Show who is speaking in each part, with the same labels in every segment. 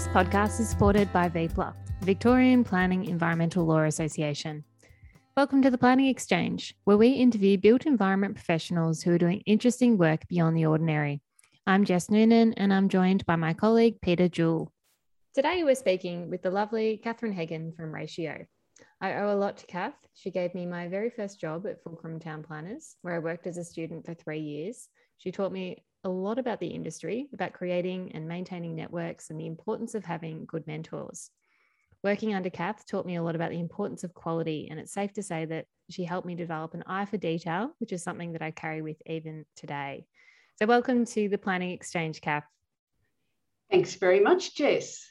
Speaker 1: This podcast is supported by VPELA, Victorian Planning Environmental Law Association. Welcome to the Planning Exchange, where we interview built environment professionals who are doing interesting work beyond the ordinary. I'm Jess Noonan, and I'm joined by my colleague Peter Jewell. Today, we're speaking with the lovely Catherine Heggen from Ratio. I owe a lot to Kath. She gave me my very first job at Fulcrum Town Planners, where I worked as a student for three years. She taught me a lot about the industry, about creating and maintaining networks, and the importance of having good mentors. Working under Kath taught me a lot about the importance of quality, and it's safe to say that she helped me develop an eye for detail, which is something that I carry with even today. So, welcome to the Planning Exchange, Kath.
Speaker 2: Thanks very much, Jess.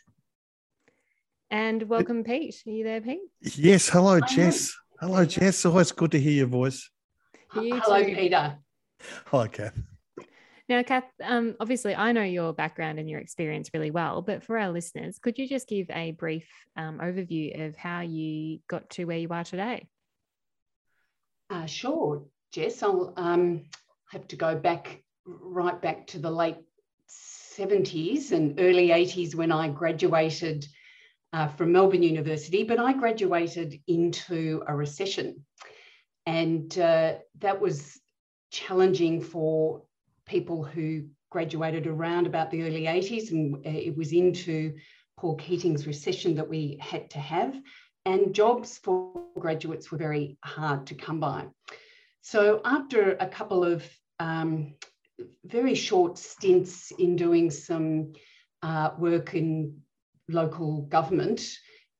Speaker 1: And welcome, Pete. Are you there, Pete?
Speaker 3: Yes. Hello, Jess. Hello, Jess. Always good to hear your voice.
Speaker 2: You Hello, too. Peter.
Speaker 3: Hi, Kath.
Speaker 1: Now, Kath, um, obviously, I know your background and your experience really well, but for our listeners, could you just give a brief um, overview of how you got to where you are today?
Speaker 2: Uh, sure, Jess. I'll um, have to go back right back to the late 70s and early 80s when I graduated uh, from Melbourne University, but I graduated into a recession. And uh, that was challenging for people who graduated around about the early 80s, and uh, it was into Paul Keating's recession that we had to have. And jobs for graduates were very hard to come by. So, after a couple of um, very short stints in doing some uh, work in local government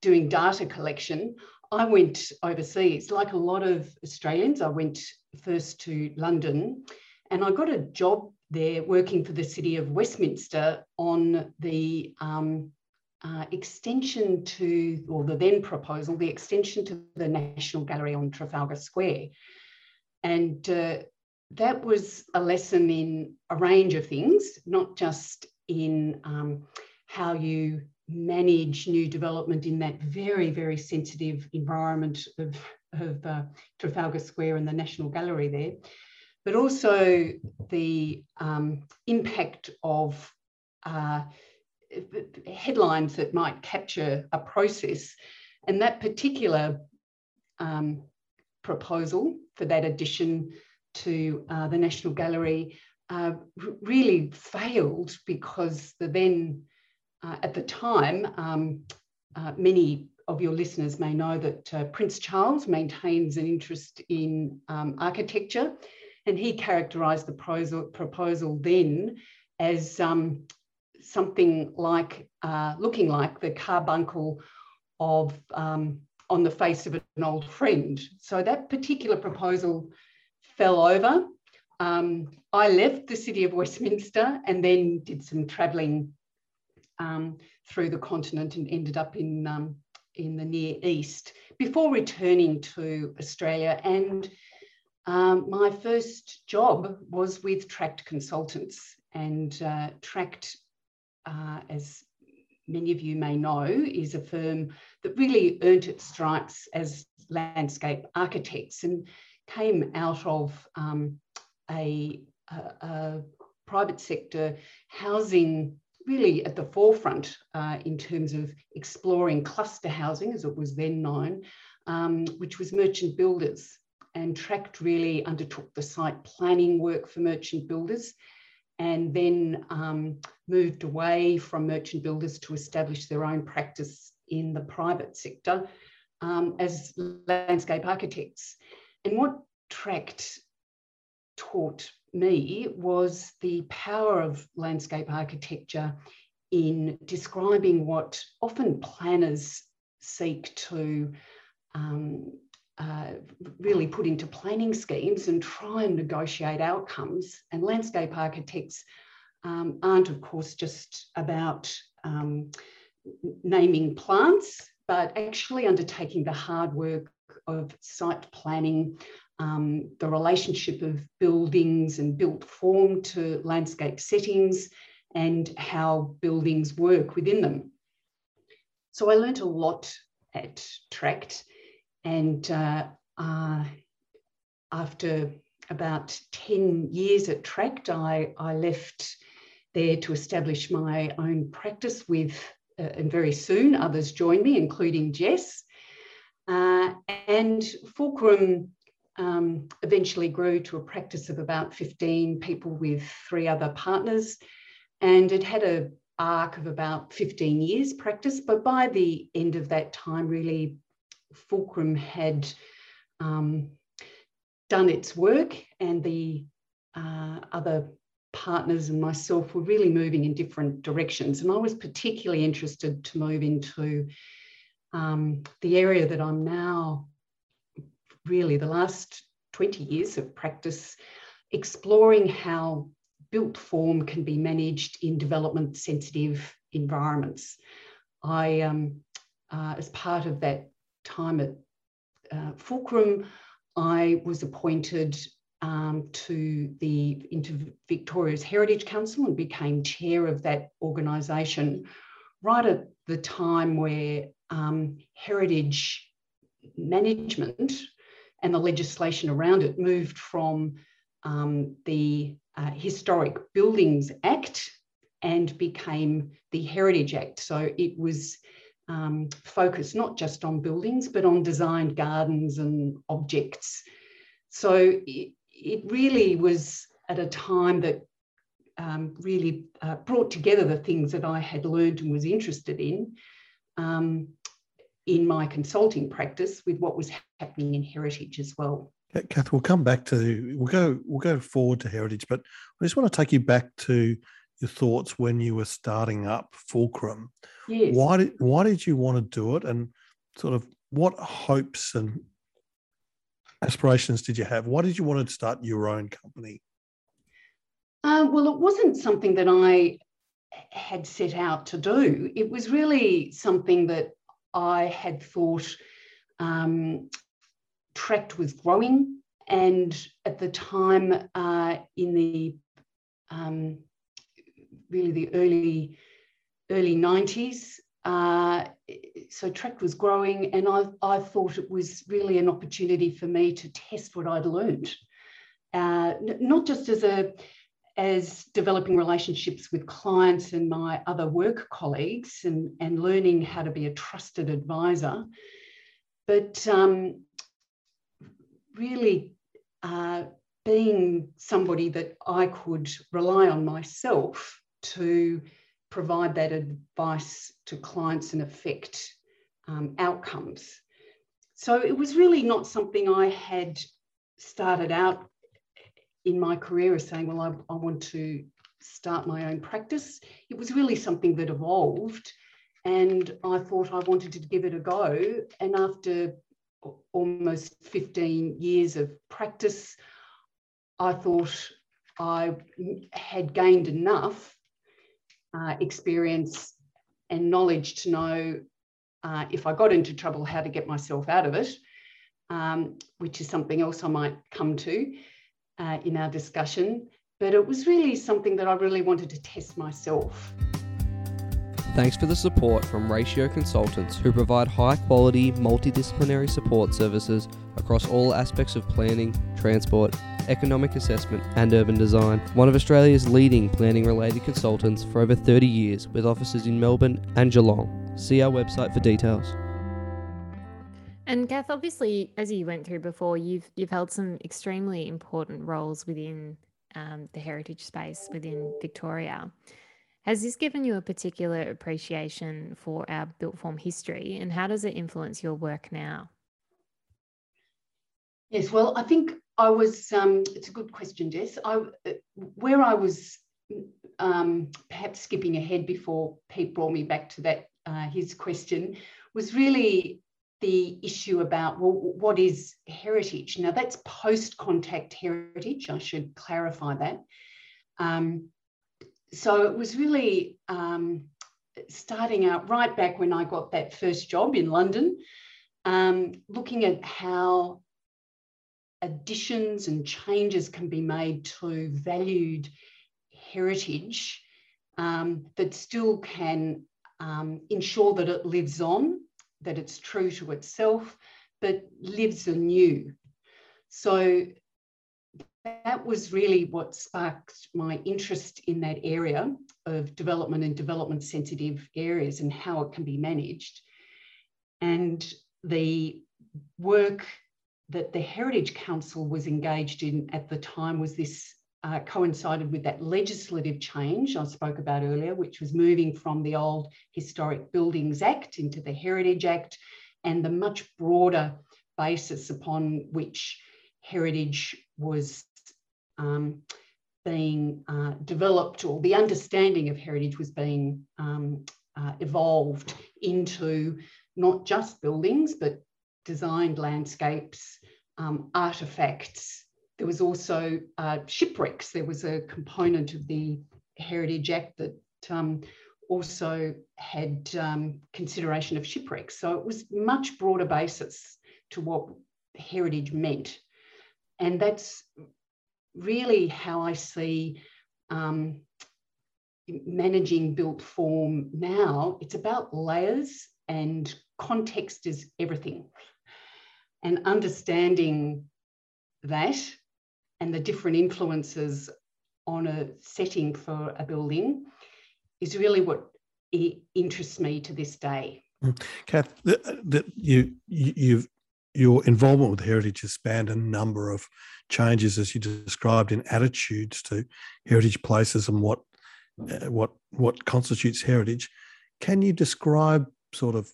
Speaker 2: doing data collection, I went overseas. Like a lot of Australians, I went first to London and I got a job there working for the City of Westminster on the um, uh, extension to, or the then proposal, the extension to the National Gallery on Trafalgar Square. And uh, that was a lesson in a range of things, not just in um, how you manage new development in that very, very sensitive environment of, of uh, Trafalgar Square and the National Gallery there, but also the um, impact of uh, headlines that might capture a process. And that particular um, proposal for that addition to uh, the National Gallery uh, really failed because the then uh, at the time, um, uh, many of your listeners may know that uh, Prince Charles maintains an interest in um, architecture, and he characterised the proposal, proposal then as um, something like uh, looking like the carbuncle of um, on the face of an old friend. So that particular proposal fell over. Um, I left the city of Westminster and then did some travelling um, through the continent and ended up in, um, in the Near East before returning to Australia. And um, my first job was with Tract Consultants. And uh, Tract, uh, as many of you may know, is a firm that really earned its stripes as landscape architects and came out of um, a, a, a, private sector housing really at the forefront uh, in terms of exploring cluster housing, as it was then known, um, which was merchant builders. And Tract really undertook the site planning work for merchant builders and then um, moved away from merchant builders to establish their own practice in the private sector um, as landscape architects. And what Tract taught me was the power of landscape architecture in describing what often planners seek to um, really put into planning schemes and try and negotiate outcomes. And landscape architects um, aren't, of course, just about um, naming plants, but actually undertaking the hard work of site planning, um, the relationship of buildings and built form to landscape settings and how buildings work within them. So I learnt a lot at Tract and uh, uh, after about 10 years at Tract, I, I left there to establish my own practice with uh, and very soon others joined me, including Jess. Uh, and Fulcrum um, eventually grew to a practice of about 15 people with three other partners. And it had a arc of about 15 years practice. But by the end of that time, really, Fulcrum had um, done its work, and the uh, other partners and myself were really moving in different directions. And I was particularly interested to move into um, the area that I'm now really the last 20 years of practice exploring how built form can be managed in development sensitive environments. I, um, uh, as part of that time at uh, Fulcrum, I was appointed um, to the into Victoria's Heritage Council and became chair of that organisation right at the time where um, heritage management and the legislation around it moved from um, the uh, Historic Buildings Act and became the Heritage Act. So it was um, focused not just on buildings, but on designed gardens and objects. So it, it really was at a time that um, really uh, brought together the things that I had learned and was interested in um, in my consulting practice with what was happening in heritage as well.
Speaker 3: Kath, we'll come back to we'll go we'll go forward to heritage, but I just want to take you back to your thoughts when you were starting up Fulcrum.
Speaker 2: Yes.
Speaker 3: Why did why did you want to do it, and sort of what hopes and aspirations did you have? Why did you want to start your own company?
Speaker 2: Uh, well, it wasn't something that I had set out to do. It was really something that I had thought um, Tract was growing, and at the time uh, in the um, really the early early 90s. Uh, so Tract was growing, and I, I thought it was really an opportunity for me to test what I'd learned, uh, not just as a as developing relationships with clients and my other work colleagues and, and learning how to be a trusted advisor, but um, really uh, being somebody that I could rely on myself to provide that advice to clients and affect um, outcomes. So it was really not something I had started out in my career as saying, well, I, I want to start my own practice. It was really something that evolved. And I thought I wanted to give it a go. And after almost 15 years of practice, I thought I had gained enough uh, experience and knowledge to know uh, if I got into trouble, how to get myself out of it, um, which is something else I might come to uh, in our discussion. But it was really something that I really wanted to test myself.
Speaker 4: Thanks for the support from Ratio Consultants, who provide high quality, multidisciplinary support services across all aspects of planning, transport, economic assessment, and urban design. One of Australia's leading planning related consultants for over 30 years, with offices in Melbourne and Geelong. See our website for details.
Speaker 1: And Kath, obviously, as you went through before, you've you've held some extremely important roles within um, the heritage space within Victoria. Has this given you a particular appreciation for our built form history, and how does it influence your work now?
Speaker 2: Yes, well, I think I was. Um, it's a good question, Jess. I where I was um, perhaps skipping ahead before Pete brought me back to that uh, his question was really the issue about well, what is heritage? Now, that's post contact heritage. I should clarify that. Um, so it was really um, starting out right back when I got that first job in London, um, looking at how additions and changes can be made to valued heritage um, that still can um, ensure that it lives on that it's true to itself, but lives anew. So that was really what sparked my interest in that area of development and development sensitive areas and how it can be managed. And the work that the Heritage Council was engaged in at the time was this uh, coincided with that legislative change I spoke about earlier, which was moving from the old Historic Buildings Act into the Heritage Act and the much broader basis upon which heritage was um, being uh, developed or the understanding of heritage was being um, uh, evolved into not just buildings, but designed landscapes, um, artifacts. There was also uh, shipwrecks. There was a component of the Heritage Act that um, also had um, consideration of shipwrecks. So it was much broader basis to what heritage meant. And that's really how I see um, managing built form now. It's about layers and context is everything. And understanding that and the different influences on a setting for a building is really what interests me to this day.
Speaker 3: Mm. Kath, that you, you've your involvement with heritage has spanned a number of changes, as you described, in attitudes to heritage places and what uh, what what constitutes heritage. Can you describe sort of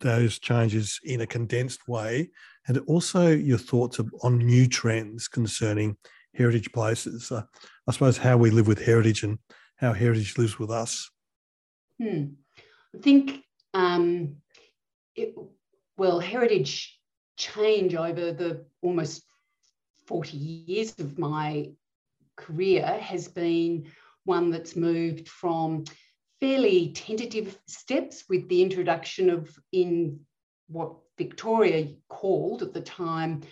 Speaker 3: those changes in a condensed way, and also your thoughts on new trends concerning heritage places? Uh, I suppose how we live with heritage and how heritage lives with us.
Speaker 2: Hmm. I think um, it, well, heritage change over the almost 40 years of my career has been one that's moved from fairly tentative steps with the introduction of in what Victoria called at the time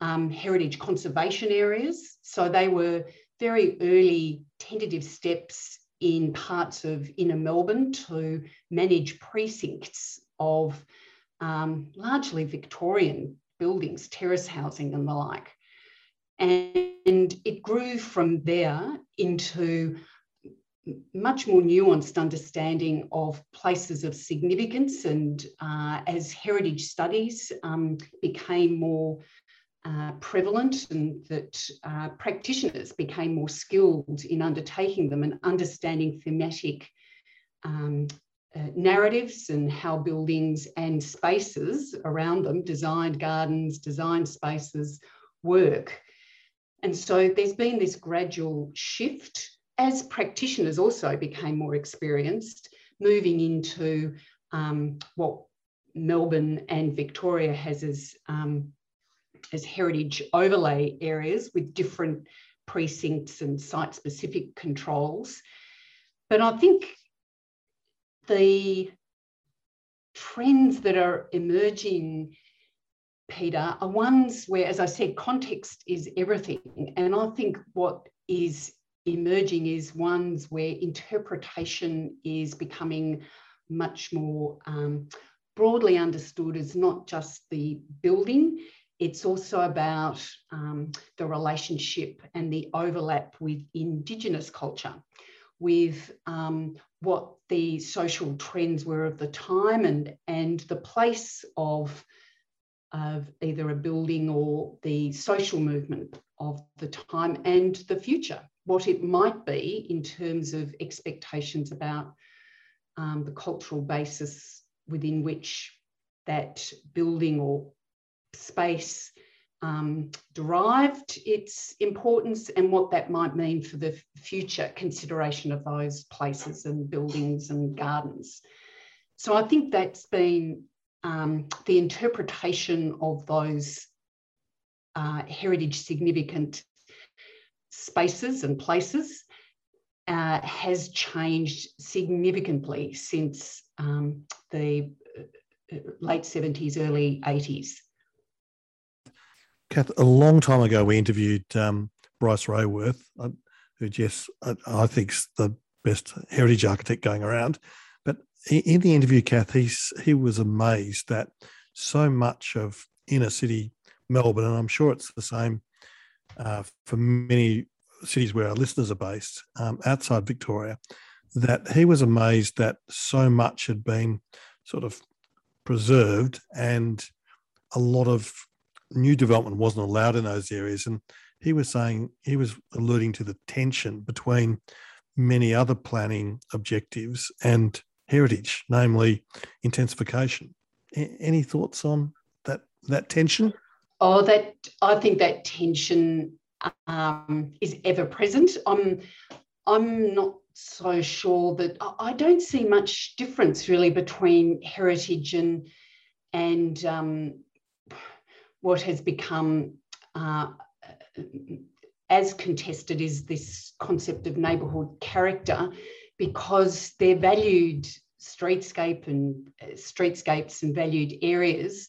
Speaker 2: um, heritage conservation areas. So they were very early tentative steps in parts of inner Melbourne to manage precincts of um, largely Victorian buildings, terrace housing, and the like. And it grew from there into much more nuanced understanding of places of significance. And uh, as heritage studies um, became more uh, prevalent and that uh, practitioners became more skilled in undertaking them and understanding thematic um, uh, narratives and how buildings and spaces around them, designed gardens, designed spaces, work. And so there's been this gradual shift as practitioners also became more experienced, moving into um, what Melbourne and Victoria has as, um, as heritage overlay areas with different precincts and site specific controls. But I think the trends that are emerging, Peter, are ones where, as I said, context is everything. And I think what is emerging is ones where interpretation is becoming much more um, broadly understood as not just the building, it's also about um, the relationship and the overlap with Indigenous culture with um, what the social trends were of the time and, and the place of, of either a building or the social movement of the time and the future, what it might be in terms of expectations about um, the cultural basis within which that building or space um, derived its importance and what that might mean for the future consideration of those places and buildings and gardens. So I think that's been um, the interpretation of those uh, heritage significant spaces and places uh, has changed significantly since um, the uh, late 70s, early 80s.
Speaker 3: Kath, a long time ago, we interviewed um, Bryce Raworth, uh, who Jess, I, I think's the best heritage architect going around. But in the interview, Kath, he's, he was amazed that so much of inner city Melbourne, and I'm sure it's the same uh, for many cities where our listeners are based um, outside Victoria, that he was amazed that so much had been sort of preserved and a lot of new development wasn't allowed in those areas. And he was saying, he was alluding to the tension between many other planning objectives and heritage, namely intensification. A- any thoughts on that that tension?
Speaker 2: Oh, that I think that tension um, is ever present. I'm I'm not so sure that I don't see much difference really between heritage and and um, what has become uh, as contested is this concept of neighbourhood character because they're valued streetscape and uh, streetscapes and valued areas.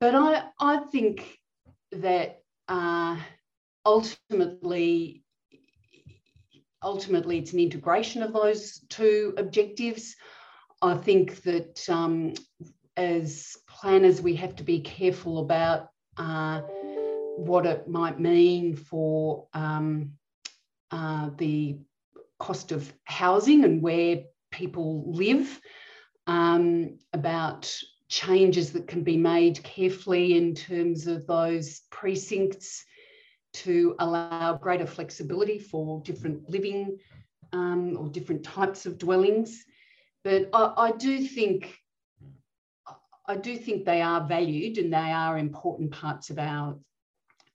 Speaker 2: But I, I think that uh, ultimately, ultimately it's an integration of those two objectives. I think that um, as planners, we have to be careful about uh, what it might mean for um, uh, the cost of housing and where people live, um, about changes that can be made carefully in terms of those precincts to allow greater flexibility for different living um, or different types of dwellings. But I, I do think I do think they are valued and they are important parts of our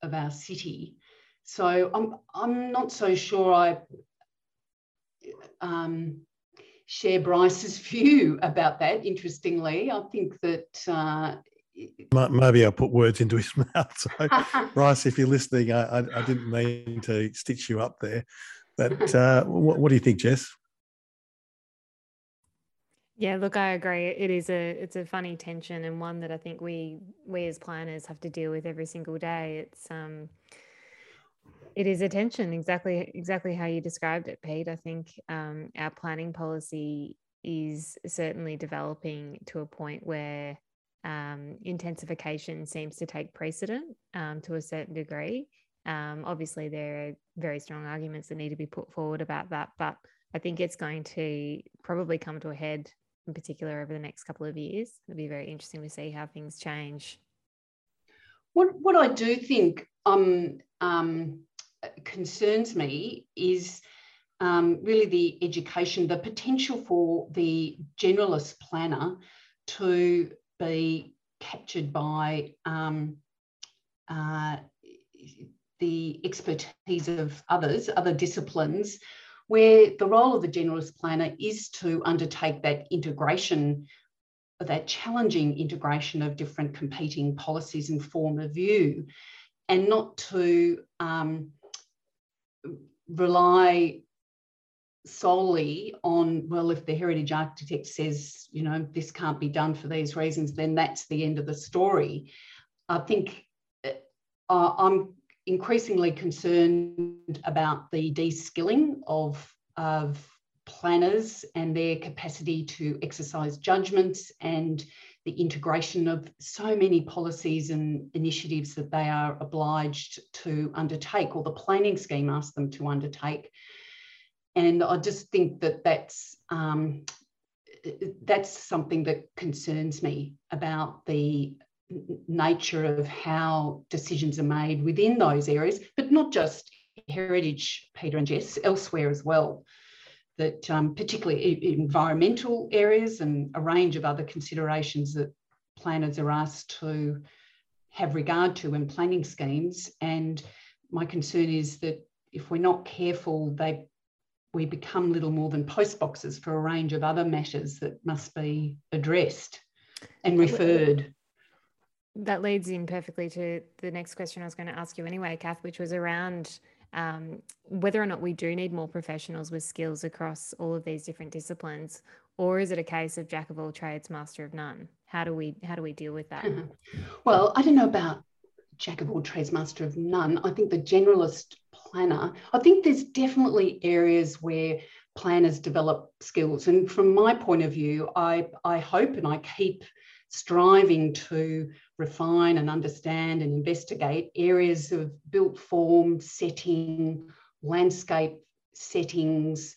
Speaker 2: of our city. So I'm I'm not so sure I um, share Bryce's view about that. Interestingly, I think that. Uh,
Speaker 3: Maybe I'll put words into his mouth. So, Bryce, if you're listening, I, I, I, didn't mean to stitch you up there. But uh, what, what do you think, Jess?
Speaker 1: Yeah, look, I agree. It is a it's a funny tension and one that I think we we as planners have to deal with every single day. It's um it is attention exactly exactly how you described it, Pete. I think um, our planning policy is certainly developing to a point where um, intensification seems to take precedent um, to a certain degree. Um, obviously, there are very strong arguments that need to be put forward about that, but I think it's going to probably come to a head in particular over the next couple of years. It'll be very interesting to see how things change.
Speaker 2: What what I do think um, um, concerns me is um, really the education, the potential for the generalist planner to be captured by um, uh, the expertise of others, other disciplines, where the role of the generalist planner is to undertake that integration, that challenging integration of different competing policies and form of view, and not to um, rely solely on well if the heritage architect says you know this can't be done for these reasons then that's the end of the story. I think uh, i'm increasingly concerned about the de-skilling of, of planners and their capacity to exercise judgments and the integration of so many policies and initiatives that they are obliged to undertake or the planning scheme asks them to undertake. And I just think that that's um, that's something that concerns me about the nature of how decisions are made within those areas, but not just heritage, Peter and Jess, elsewhere as well. That um, particularly environmental areas and a range of other considerations that planners are asked to have regard to in planning schemes. And my concern is that if we're not careful, they we become little more than post boxes for a range of other matters that must be addressed and referred
Speaker 1: that leads in perfectly to the next question I was going to ask you anyway, Kath, which was around um, whether or not we do need more professionals with skills across all of these different disciplines, or is it a case of jack of all trades, master of none? How do we how do we deal with that?
Speaker 2: well, I don't know about jack of all trades, master of none. I think the generalist planner. I think there's definitely areas where planners develop skills, and from my point of view, I I hope and I keep striving to refine and understand and investigate areas of built form, setting, landscape settings,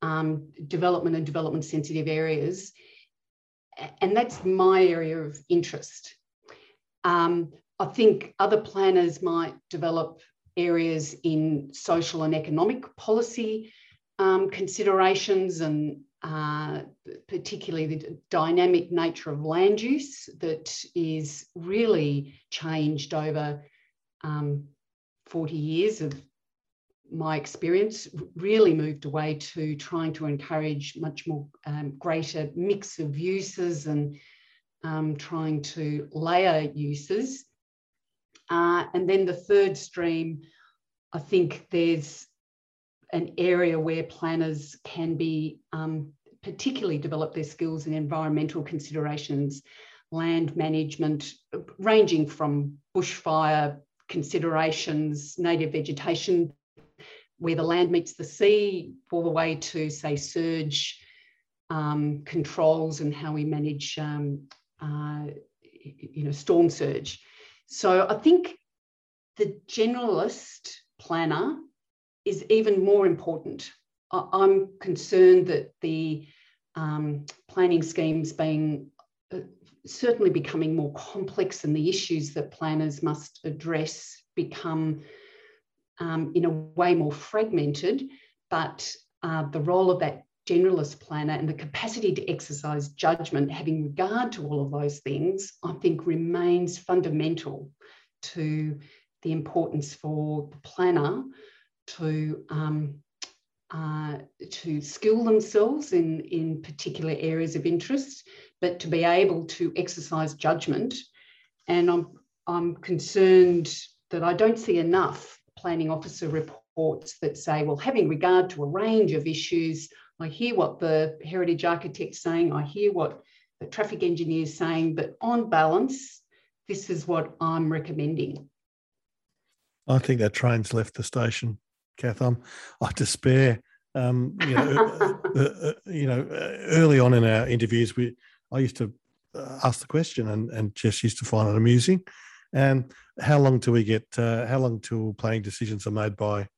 Speaker 2: um, development and development sensitive areas. And that's my area of interest. Um, I think other planners might develop areas in social and economic policy um, considerations and uh, particularly the dynamic nature of land use that is really changed over um, 40 years of my experience really moved away to trying to encourage much more um, greater mix of uses and um, trying to layer uses. Uh, and then the third stream, I think there's an area where planners can be um, particularly develop their skills in environmental considerations, land management, ranging from bushfire considerations, native vegetation, where the land meets the sea, all the way to, say, surge um, controls and how we manage, um, uh, you know, storm surge. So I think the generalist planner is even more important. I'm concerned that the um, planning schemes being uh, certainly becoming more complex and the issues that planners must address become um, in a way more fragmented, but uh, the role of that generalist planner and the capacity to exercise judgment, having regard to all of those things, I think remains fundamental to the importance for the planner to um, uh, to skill themselves in, in particular areas of interest, but to be able to exercise judgment. And I'm, I'm concerned that I don't see enough planning officer reports that say, well, having regard to a range of issues, I hear what the heritage architect's saying, I hear what the traffic engineer's saying, but on balance, this is what I'm recommending.
Speaker 3: I think that train's left the station. Kath. I'm, despair. Um, you know, uh, uh, uh, you know, uh, early on in our interviews, we I used to uh, ask the question, and and Jess used to find it amusing. And how long do we get? Uh, how long till planning decisions are made by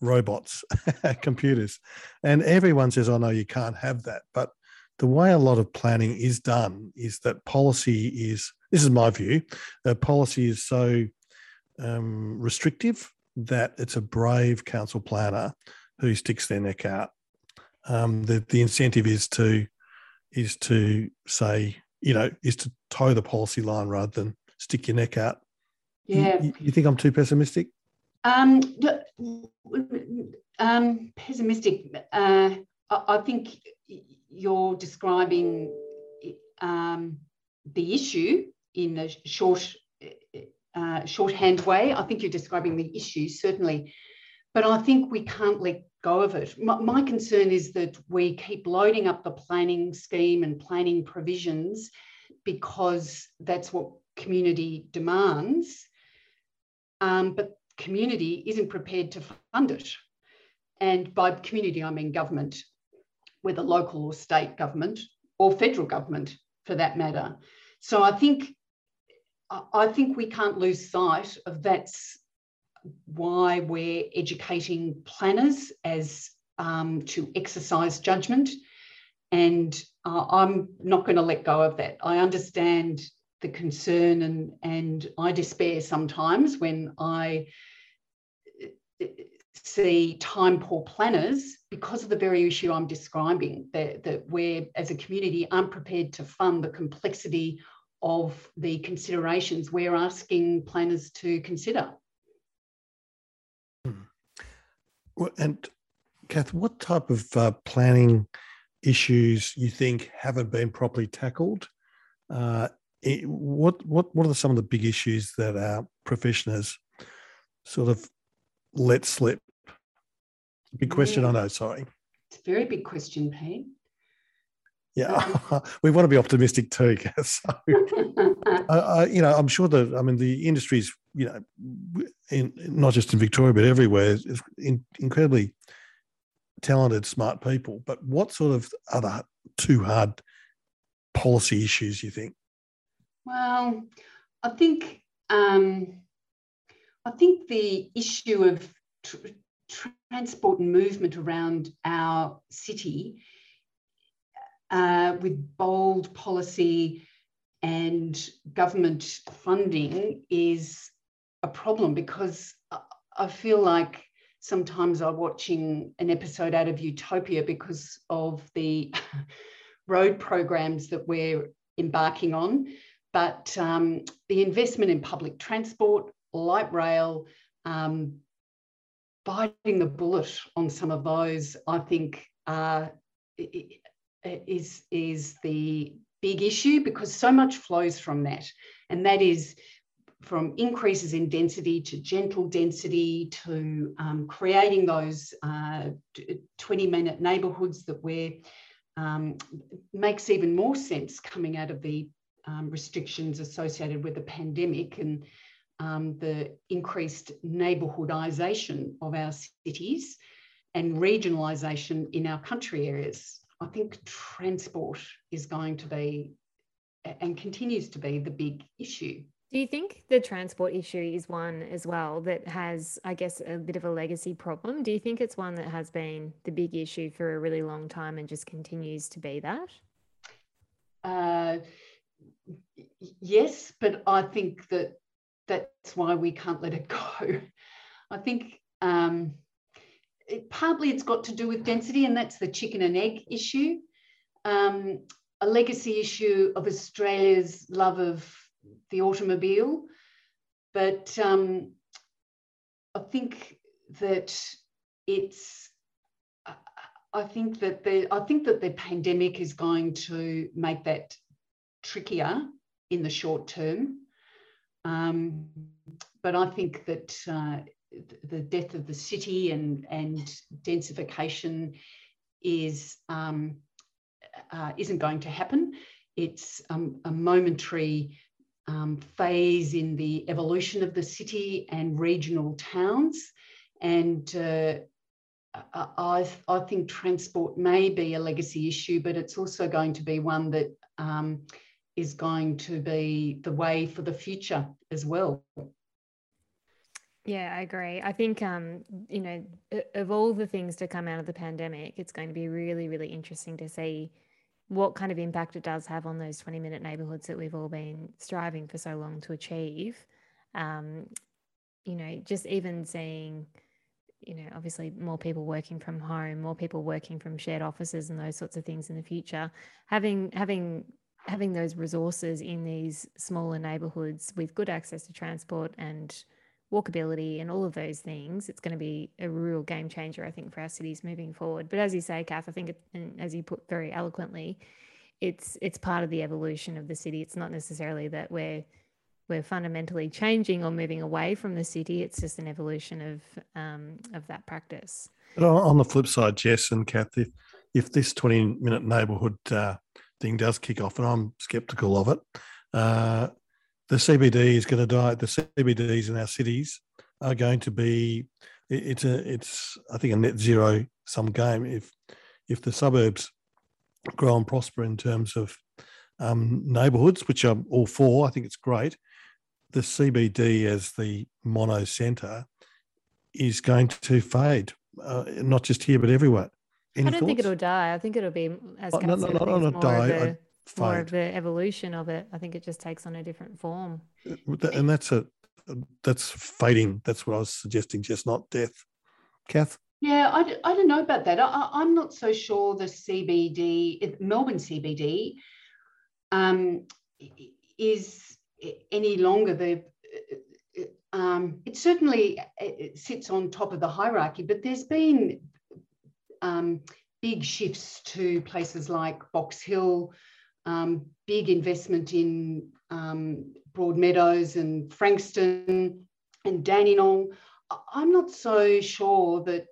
Speaker 3: robots, computers? And everyone says, "Oh no, you can't have that." But the way a lot of planning is done is that policy is. This is my view. Policy is so um, restrictive that it's a brave council planner who sticks their neck out. Um, the the incentive is to is to say you know is to toe the policy line rather than stick your neck out.
Speaker 2: Yeah.
Speaker 3: You, you think I'm too pessimistic?
Speaker 2: Um, um, pessimistic. Uh, I, I, think you're describing um, the issue in a short uh, shorthand way. I think you're describing the issue, certainly. But I think we can't let go of it. My, my, concern is that we keep loading up the planning scheme and planning provisions because that's what community demands. Um, but community isn't prepared to fund it. And by community, I mean government, whether local or state government or federal government for that matter. So I think I think we can't lose sight of that's why we're educating planners as um, to exercise judgment. And uh, I'm not going to let go of that. I understand the concern and, and I despair sometimes when I see time poor planners because of the very issue I'm describing that, that we're as a community aren't prepared to fund the complexity of the considerations we're asking planners to consider.
Speaker 3: Hmm. And Kath, what type of uh, planning issues you think haven't been properly tackled? Uh, what what what are some of the big issues that our profession has sort of let slip? Big question, yeah. I know. Sorry,
Speaker 2: it's a very big question, Pete.
Speaker 3: Yeah, we want to be optimistic too. So, uh, you know, I'm sure that I mean the industry's you know, in, not just in Victoria but everywhere, is in, incredibly talented, smart people. But what sort of other too hard policy issues you think
Speaker 2: Well, I think um, I think the issue of tr transport and movement around our city, uh, with bold policy and government funding, is a problem because I feel like sometimes I'm watching an episode out of Utopia because of the road programs that we're embarking on. But um, the investment in public transport, light rail, um, biting the bullet on some of those, I think, uh, is, is the big issue because so much flows from that. And that is from increases in density to gentle density to um, creating those uh, 20 minute neighbourhoods that we're um, makes even more sense coming out of the um, restrictions associated with the pandemic and um, the increased neighbourhoodisation of our cities and regionalisation in our country areas. I think transport is going to be and continues to be the big issue.
Speaker 1: Do you think the transport issue is one as well that has, I guess, a bit of a legacy problem? Do you think it's one that has been the big issue for a really long time and just continues to be that?
Speaker 2: Uh, yes, but I think that that's why we can't let it go. I think um, it, partly it's got to do with density, and that's the chicken and egg issue. Um, a legacy issue of Australia's love of the automobile. But um, I think that it's I think that the I think that the pandemic is going to make that trickier in the short term. Um, but I think that uh, the death of the city and and densification is um, uh, isn't going to happen. It's um, a momentary um, phase in the evolution of the city and regional towns. And uh, I, I think transport may be a legacy issue, but it's also going to be one that um, is going to be the way for the future as well.
Speaker 1: Yeah, I agree. I think, um, you know, of all the things to come out of the pandemic, it's going to be really, really interesting to see what kind of impact it does have on those 20 minute neighborhoods that we've all been striving for so long to achieve. Um, you know, just even seeing, you know, obviously more people working from home, more people working from shared offices and those sorts of things in the future, having, having, having those resources in these smaller neighborhoods with good access to transport and walkability and all of those things, it's going to be a real game changer, I think, for our cities moving forward. But as you say, Kath, I think, it, and as you put very eloquently, it's it's part of the evolution of the city. It's not necessarily that we're we're fundamentally changing or moving away from the city. It's just an evolution of um, of that practice.
Speaker 3: But on the flip side, Jess and Kath, if if this twenty minute neighbourhood uh, thing does kick off, and I'm sceptical of it, uh, the CBD is going to die. The CBDs in our cities are going to be. It's a. It's I think a net zero sum game. If if the suburbs grow and prosper in terms of um, neighbourhoods, which I'm all for, I think it's great. The CBD as the mono centre is going to fade, uh, not just here but everywhere.
Speaker 1: Any I don't thoughts? think it'll die. I think it'll be as oh, no, no, no, not die more of the evolution of it. I think it just takes on a different form.
Speaker 3: And that's a that's fading. That's what I was suggesting, just not death. Kath.
Speaker 2: Yeah, I, I don't know about that. I, am not so sure the CBD, Melbourne CBD, um, is any longer the. Um, it certainly it sits on top of the hierarchy, but there's been um, big shifts to places like Box Hill, um, big investment in um, Broadmeadows and Frankston and Dandenong. I'm not so sure that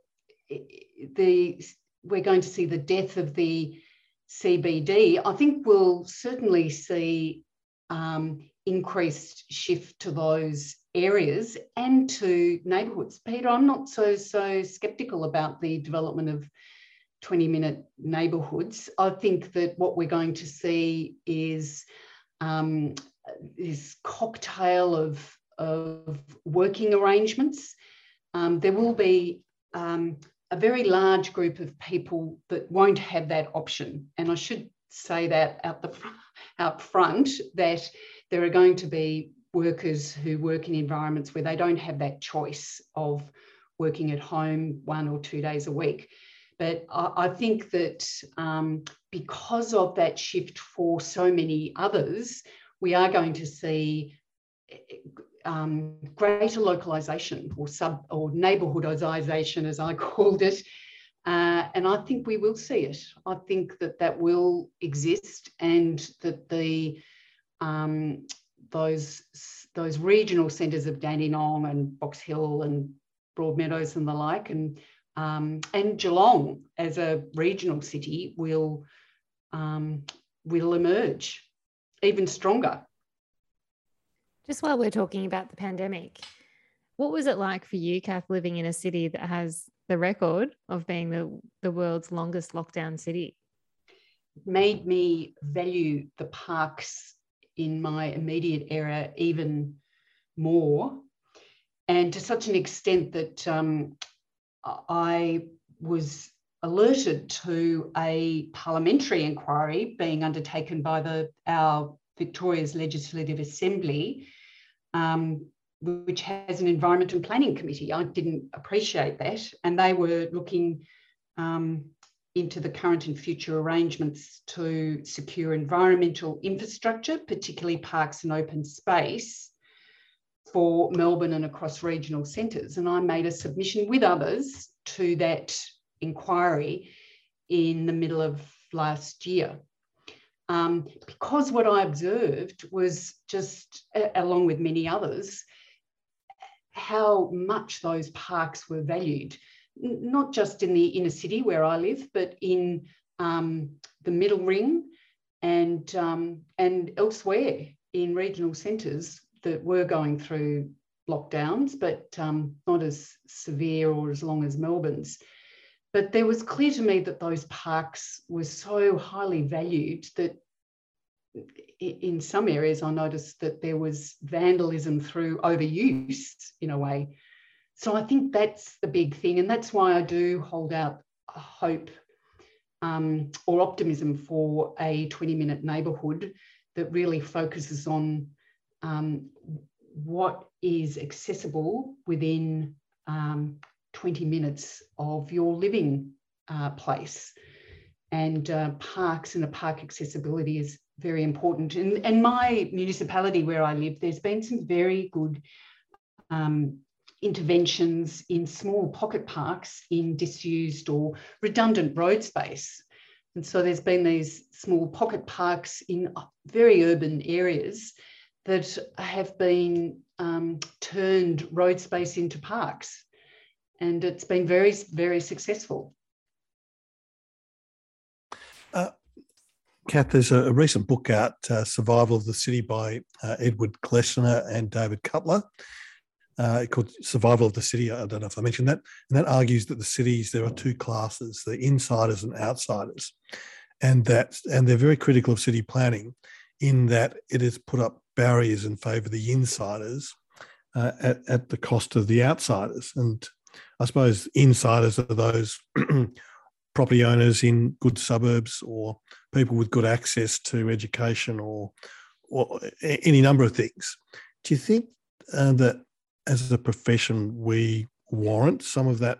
Speaker 2: the we're going to see the death of the CBD. I think we'll certainly see um, increased shift to those areas and to neighbourhoods. Peter, I'm not so so sceptical about the development of 20 minute neighbourhoods. I think that what we're going to see is um, this cocktail of, of working arrangements. Um, there will be um, a very large group of people that won't have that option. And I should say that out the out front that there are going to be workers who work in environments where they don't have that choice of working at home one or two days a week. But I, I think that um, because of that shift for so many others, we are going to see um, greater localization or sub or neighborhoodization, as I called it. Uh, and I think we will see it. I think that that will exist, and that the um, those those regional centres of Dandenong and Box Hill and Broadmeadows and the like, and um, and Geelong as a regional city will um, will emerge even stronger.
Speaker 1: Just while we're talking about the pandemic, what was it like for you, Kath, living in a city that has the record of being the, the world's longest lockdown city?
Speaker 2: It made me value the parks in my immediate area even more, and to such an extent that um, I was alerted to a parliamentary inquiry being undertaken by the our Victoria's Legislative Assembly, um, which has an environment and planning committee. I didn't appreciate that, and they were looking um, into the current and future arrangements to secure environmental infrastructure, particularly parks and open space for Melbourne and across regional centres. And I made a submission with others to that inquiry in the middle of last year. Um, because what I observed was just, along with many others, how much those parks were valued, not just in the inner city where I live, but in um, the middle ring and, um, and elsewhere in regional centres that were going through lockdowns, but um, not as severe or as long as Melbourne's. But there was clear to me that those parks were so highly valued that in some areas I noticed that there was vandalism through overuse in a way. So I think that's the big thing. And that's why I do hold out hope um, or optimism for a 20 minute neighbourhood that really focuses on um, what is accessible within um, 20 minutes of your living uh, place. And uh, parks and the park accessibility is very important. And, and my municipality where I live, there's been some very good um, interventions in small pocket parks in disused or redundant road space. And so there's been these small pocket parks in very urban areas that have been um, turned road space into parks. And it's been very, very successful.
Speaker 3: Uh, Kath, there's a, recent book out, uh, Survival of the City by uh, Edward Glaeser and David Cutler. Uh, called Survival of the City. I don't know if I mentioned that. And that argues that the cities, there are two classes, the insiders and outsiders. And that and they're very critical of city planning in that it has put up barriers in favour of the insiders uh, at, at the cost of the outsiders. And I suppose insiders are those property owners in good suburbs or people with good access to education or, or any number of things. Do you think uh, that as a profession we warrant some of that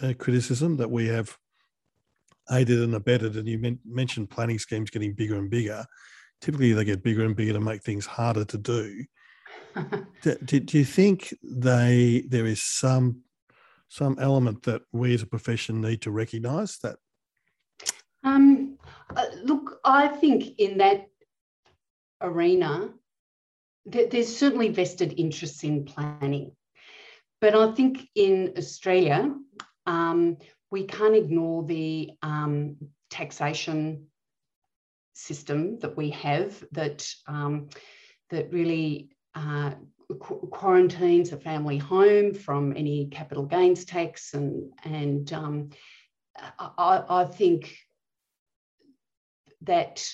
Speaker 3: uh, criticism that we have aided and abetted? And you men- mentioned planning schemes getting bigger and bigger typically they get bigger and bigger to make things harder to do. do, do, do, you think they there is some some element that we as a profession need to recognise that?
Speaker 2: Um, uh, look, I think in that arena, th- there's certainly vested interests in planning, but I think in Australia, um, we can't ignore the um, taxation system that we have that um, that really uh, qu- quarantines a family home from any capital gains tax and and um, I, I think that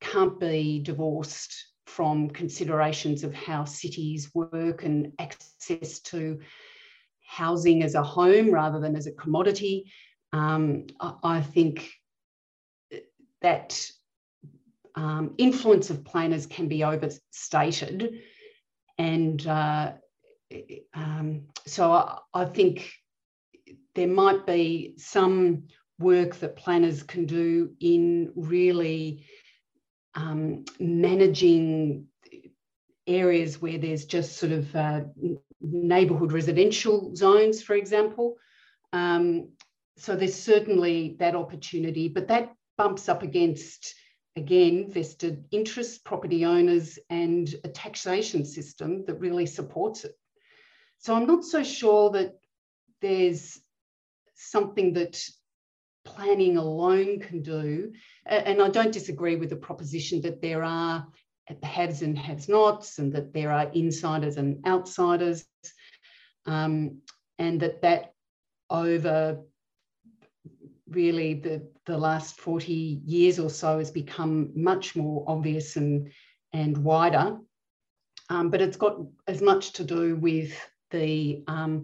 Speaker 2: can't be divorced from considerations of how cities work and access to housing as a home rather than as a commodity. Um, I, I, think that um, influence of planners can be overstated. And uh, um, so I, I think there might be some work that planners can do in really um, managing areas where there's just sort of uh, neighbourhood residential zones, for example. Um, so there's certainly that opportunity, but that bumps up against, again, vested interests, property owners, and a taxation system that really supports it. So I'm not so sure that there's something that planning alone can do. And I don't disagree with the proposition that there are haves and have nots, and that there are insiders and outsiders, um, and that that over really the, the last 40 years or so has become much more obvious and, and wider. Um, but it's got as much to do with the um,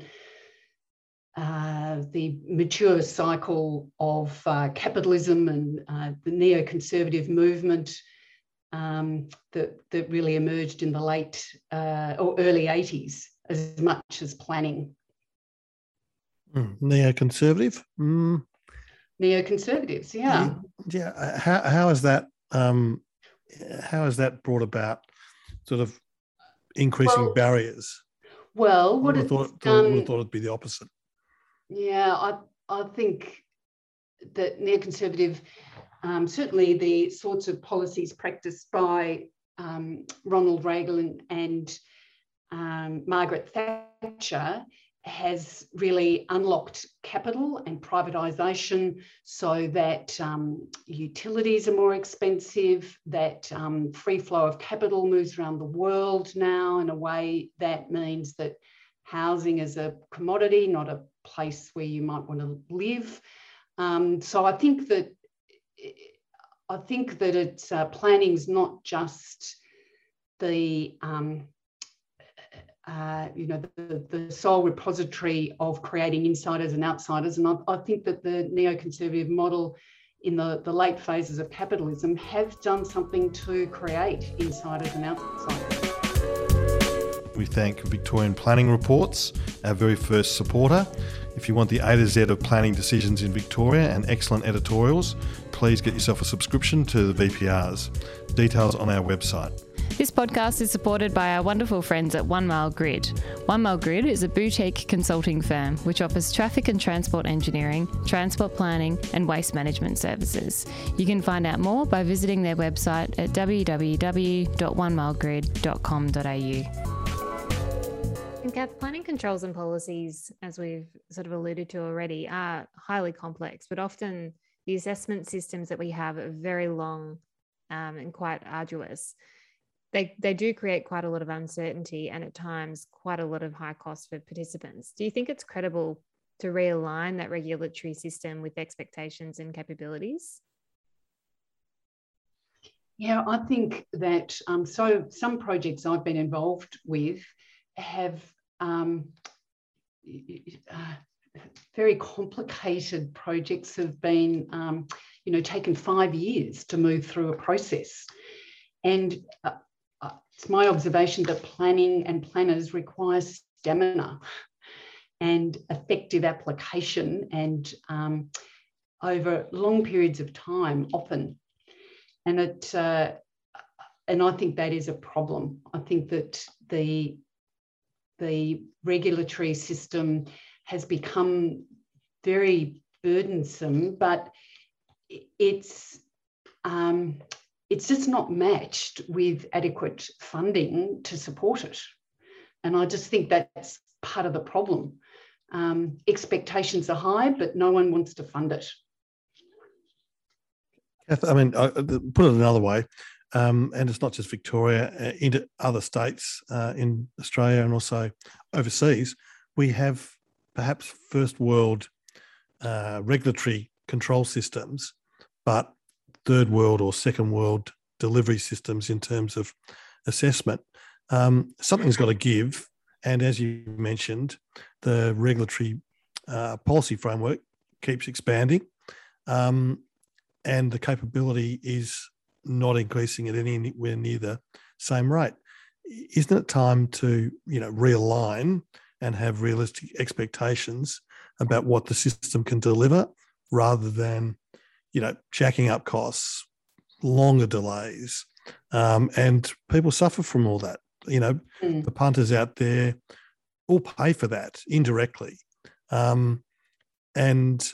Speaker 2: uh, the mature cycle of uh, capitalism and uh, the neoconservative movement um, that, that really emerged in the late uh, or early 80s as much as planning.
Speaker 3: Mm, neoconservative? Mm.
Speaker 2: Neoconservatives, yeah.
Speaker 3: Yeah. Uh, how, how is that? Um, how has that brought about sort of increasing well, barriers?
Speaker 2: Well, what
Speaker 3: I thought, thought, um, thought it'd be the opposite.
Speaker 2: Yeah, I, I think that neoconservative, um, certainly the sorts of policies practiced by um, Ronald Reagan and um, Margaret Thatcher has really unlocked capital and privatisation so that um, utilities are more expensive, that um, free flow of capital moves around the world now in a way that means that housing is a commodity, not a place where you might want to live. Um, so I think that I think that it's uh, planning is not just the um, uh, you know the, the sole repository of creating insiders and outsiders, and I, I think that the neoconservative model in the, the late phases of capitalism have done something to create insiders and outsiders.
Speaker 3: We thank Victorian Planning Reports, our very first supporter. If you want the A to Z of planning decisions in Victoria and excellent editorials, please get yourself a subscription to the VPRs. Details on our website.
Speaker 1: This podcast is supported by our wonderful friends at One Mile Grid. One Mile Grid is a boutique consulting firm which offers traffic and transport engineering, transport planning, and waste management services. You can find out more by visiting their website at www.onemilegrid.com.au. And Kath, planning controls and policies, as we've sort of alluded to already, are highly complex, but often the assessment systems that we have are very long um, and quite arduous. They, they do create quite a lot of uncertainty and at times quite a lot of high cost for participants. Do you think it's credible to realign that regulatory system with expectations and capabilities?
Speaker 2: Yeah, I think that um, so some projects I've been involved with have um, uh, very complicated projects have been, um, you know, taken five years to move through a process. And uh, it's my observation that planning and planners require stamina and effective application and um, over long periods of time often. And it, uh, and I think that is a problem. I think that the the regulatory system has become very burdensome, but it's um, it's just not matched with adequate funding to support it. And I just think that's part of the problem. Um, expectations are high, but no one wants to fund it.
Speaker 3: I mean, put it another way, um, and it's not just Victoria, uh, into other states uh, in Australia and also overseas, we have perhaps first world uh, regulatory control systems, but third world or second world delivery systems in terms of assessment, um, something's got to give. And as you mentioned, the regulatory uh, policy framework keeps expanding, um, and the capability is not increasing at anywhere near the same rate. Isn't it time to you know realign and have realistic expectations about what the system can deliver, rather than you know jacking up costs, longer delays, um, and people suffer from all that. You know, mm. the punters out there all pay for that indirectly. Um, and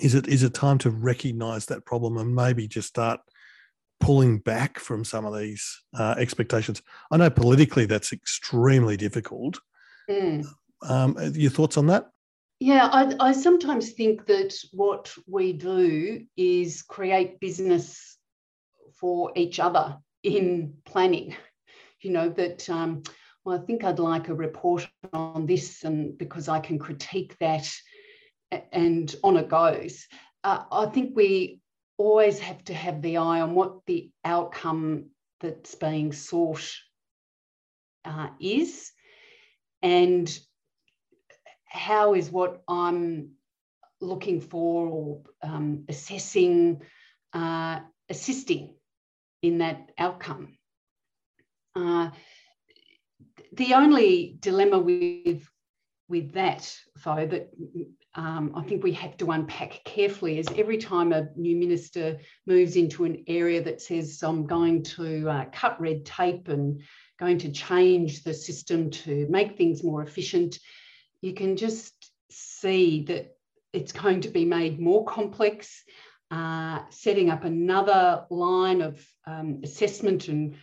Speaker 3: is it is it time to recognise that problem and maybe just start pulling back from some of these uh, expectations? I know politically that's extremely difficult. Mm. Um, your thoughts on that?
Speaker 2: Yeah, I, I sometimes think that what we do is create business for each other in planning. You know, that, um, well, I think I'd like a report on this, and because I can critique that, and on it goes. Uh, I think we always have to have the eye on what the outcome that's being sought uh, is, and how is what I'm looking for or um, assessing, uh, assisting in that outcome. Uh, the only dilemma with with that, though, that um, I think we have to unpack carefully is every time a new minister moves into an area that says, I'm going to uh, cut red tape and going to change the system to make things more efficient, you can just see that it's going to be made more complex uh, setting up another line of um, assessment and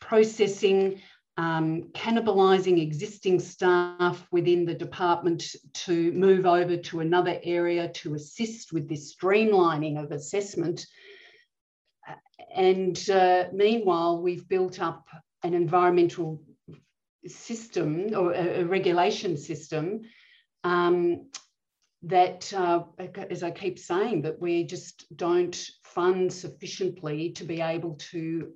Speaker 2: processing, um, cannibalising existing staff within the department to move over to another area to assist with this streamlining of assessment. And uh, meanwhile, we've built up an environmental system or a, a regulation system um, that, uh, as I keep saying, that we just don't fund sufficiently to be able to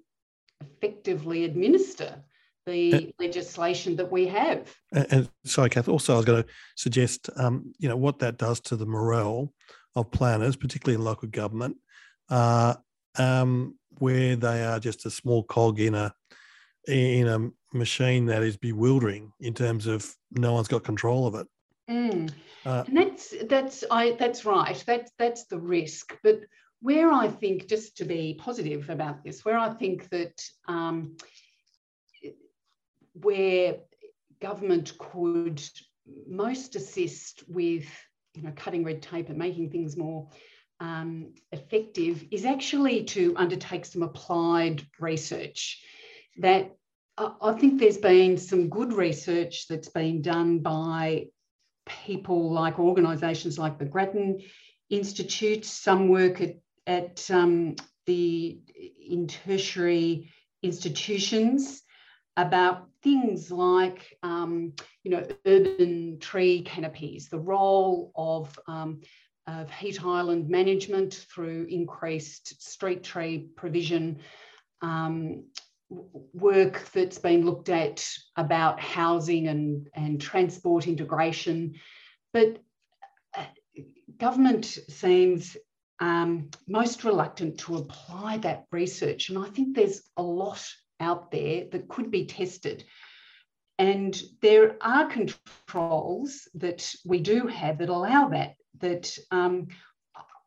Speaker 2: effectively administer the and, legislation that we have.
Speaker 3: And, and, sorry, Kath, also I was going to suggest, um, you know, what that does to the morale of planners, particularly in local government, uh, um, where they are just a small cog in a in a machine that is bewildering in terms of no one's got control of it.
Speaker 2: Mm. Uh, and that's that's I that's right. That's that's the risk. But where I think, just to be positive about this, where I think that um, where government could most assist with you know cutting red tape and making things more um, effective is actually to undertake some applied research that I think there's been some good research that's been done by people like organisations like the Grattan Institute, some work at, at um, the in tertiary institutions about things like um, you know urban tree canopies, the role of, um, of heat island management through increased street tree provision, um, work that's been looked at about housing and, and transport integration. But uh, government seems um, most reluctant to apply that research. And I think there's a lot out there that could be tested. And there are controls that we do have that allow that, that um,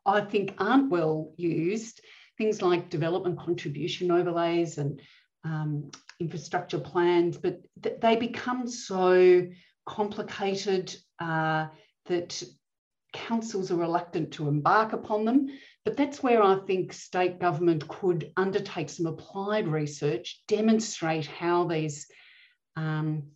Speaker 2: I think aren't well used. Things like development contribution overlays and um, infrastructure plans, but th- they become so complicated uh, that councils are reluctant to embark upon them. But that's where I think state government could undertake some applied research, demonstrate how these um,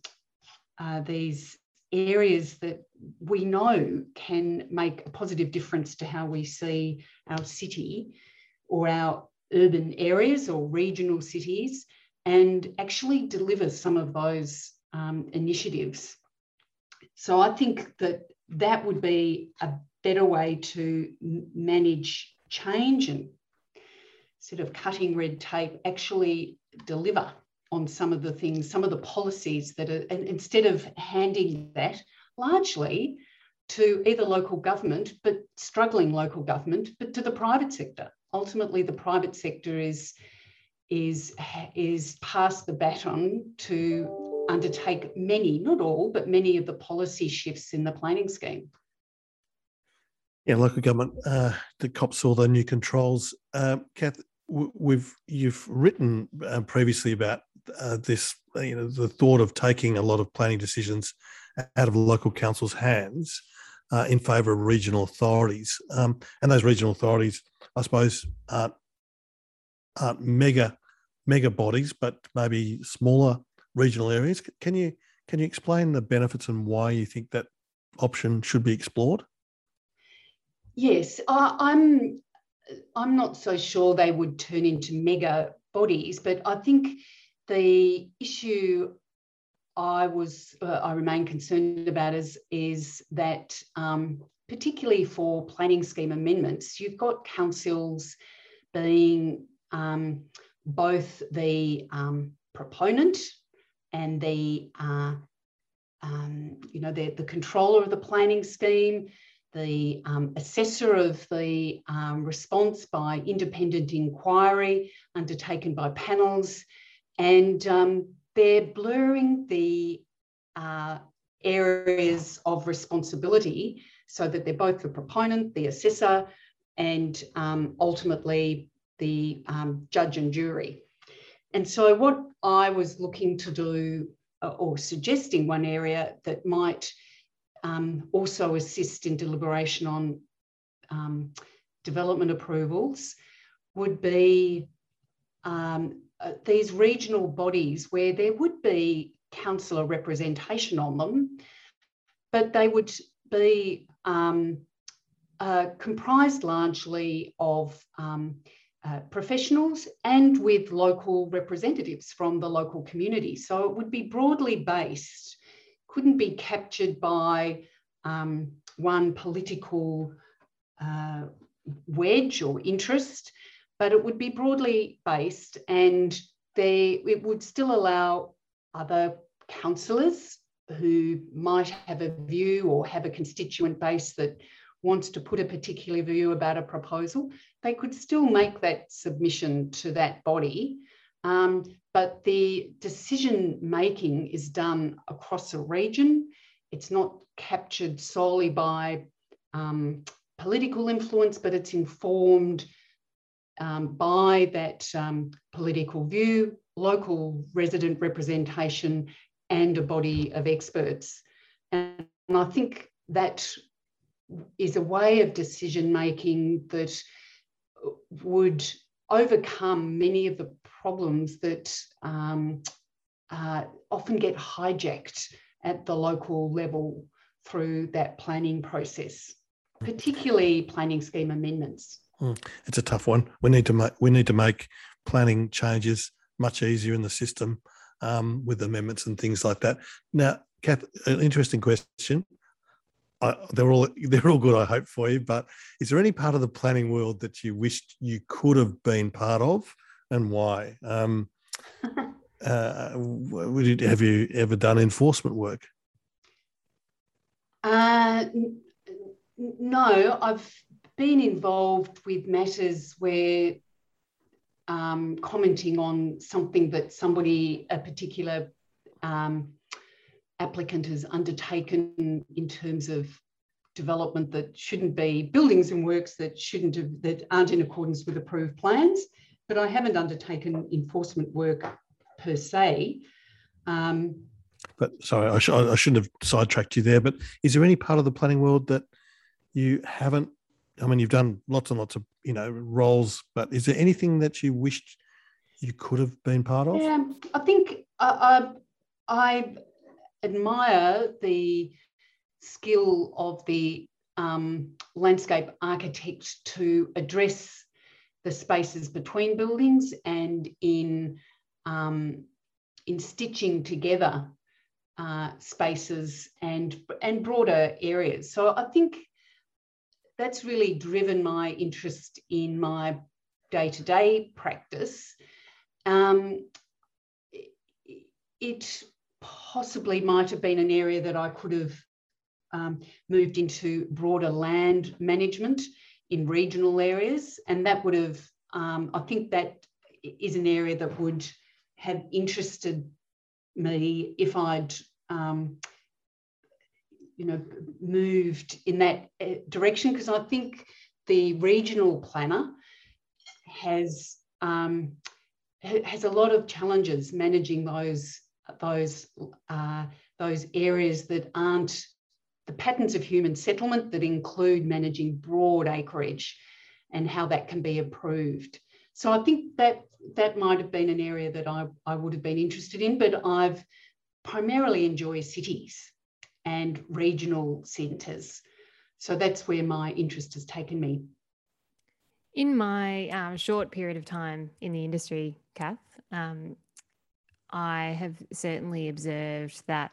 Speaker 2: uh, these areas that we know can make a positive difference to how we see our city or our urban areas or regional cities and actually deliver some of those um, initiatives. So I think that that would be a better way to manage change and sort of cutting red tape, actually deliver on some of the things, some of the policies that are, and instead of handing that largely to either local government, but struggling local government, but to the private sector. Ultimately, the private sector is is is past the baton to undertake many, not all, but many of the policy shifts in the planning scheme.
Speaker 3: Yeah, local government uh, that cops all the new controls. Uh, Kath, we've you've written uh, previously about uh, this, you know, the thought of taking a lot of planning decisions out of local councils' hands uh, in favour of regional authorities, um, and those regional authorities, I suppose, aren't, aren't mega mega bodies, but maybe smaller regional areas. Can you can you explain the benefits and why you think that option should be explored?
Speaker 2: Yes, I, I'm. I'm not so sure they would turn into mega bodies, but I think the issue I was uh, I remain concerned about is is that um, particularly for planning scheme amendments, you've got councils being um, both the um, proponent and the uh, um, you know the, the controller of the planning scheme the um, assessor of the um, response by independent inquiry undertaken by panels, and they're blurring the uh, areas of responsibility so that they're both the proponent, the assessor, and um, ultimately the um, judge and jury. And so, what I was looking to do uh, or suggesting one area that might um, also assist in deliberation on um, development approvals would be um, uh, these regional bodies where there would be councillor representation on them, but they would be um, uh, comprised largely of um, uh, professionals and with local representatives from the local community. So it would be broadly based couldn't be captured by um, one political uh, wedge or interest, but it would be broadly based and they, it would still allow other councillors who might have a view or have a constituent base that wants to put a particular view about a proposal, they could still make that submission to that body um, but the decision making is done across a region. It's not captured solely by um, political influence, but it's informed um, by that um, political view, local resident representation, and a body of experts. And, I think that is a way of decision making that would overcome many of the problems that um, uh, often get hijacked at the local level through that planning process, particularly planning scheme amendments.
Speaker 3: Mm, it's a tough one. We need to make we need to make planning changes much easier in the system um, with amendments and things like that. Now, Kath, an interesting question. I, they're all they're all good. I hope for you. But is there any part of the planning world that you wished you could have been part of, and why? Um, uh, would you, have you ever done enforcement work?
Speaker 2: Uh, no, I've been involved with matters where um, commenting on something that somebody, a particular um, applicant has undertaken in terms of development that shouldn't be buildings and works that shouldn't have, that aren't in accordance with approved plans but I haven't undertaken enforcement work per se. Um,
Speaker 3: but sorry, I, sh- I, shouldn't have sidetracked you there. But is there any part of the planning world that you haven't? I mean, you've done lots and lots of you know roles, but is there anything that you wished you could have been part of?
Speaker 2: Yeah, I think I, I, I admire the skill of the um, landscape architect to address the spaces between buildings and in, um, in stitching together uh, spaces and, and broader areas. So I think that's really driven my interest in my day to day practice. Um, it possibly might have been an area that I could have um, moved into broader land management in regional areas. And that would have, um, I think that is an area that would have interested me if I'd, um, you know, moved in that uh, direction. Because I think the regional planner has um, has a lot of challenges managing those those uh, those areas that aren't the patterns of human settlement that include managing broad acreage and how that can be approved. So I think that that might have been an area that I, I would have been interested in, but I've primarily enjoy cities and regional centres. So that's where my interest has taken me.
Speaker 1: In my um, short period of time in the industry, Kath, um, I have certainly observed that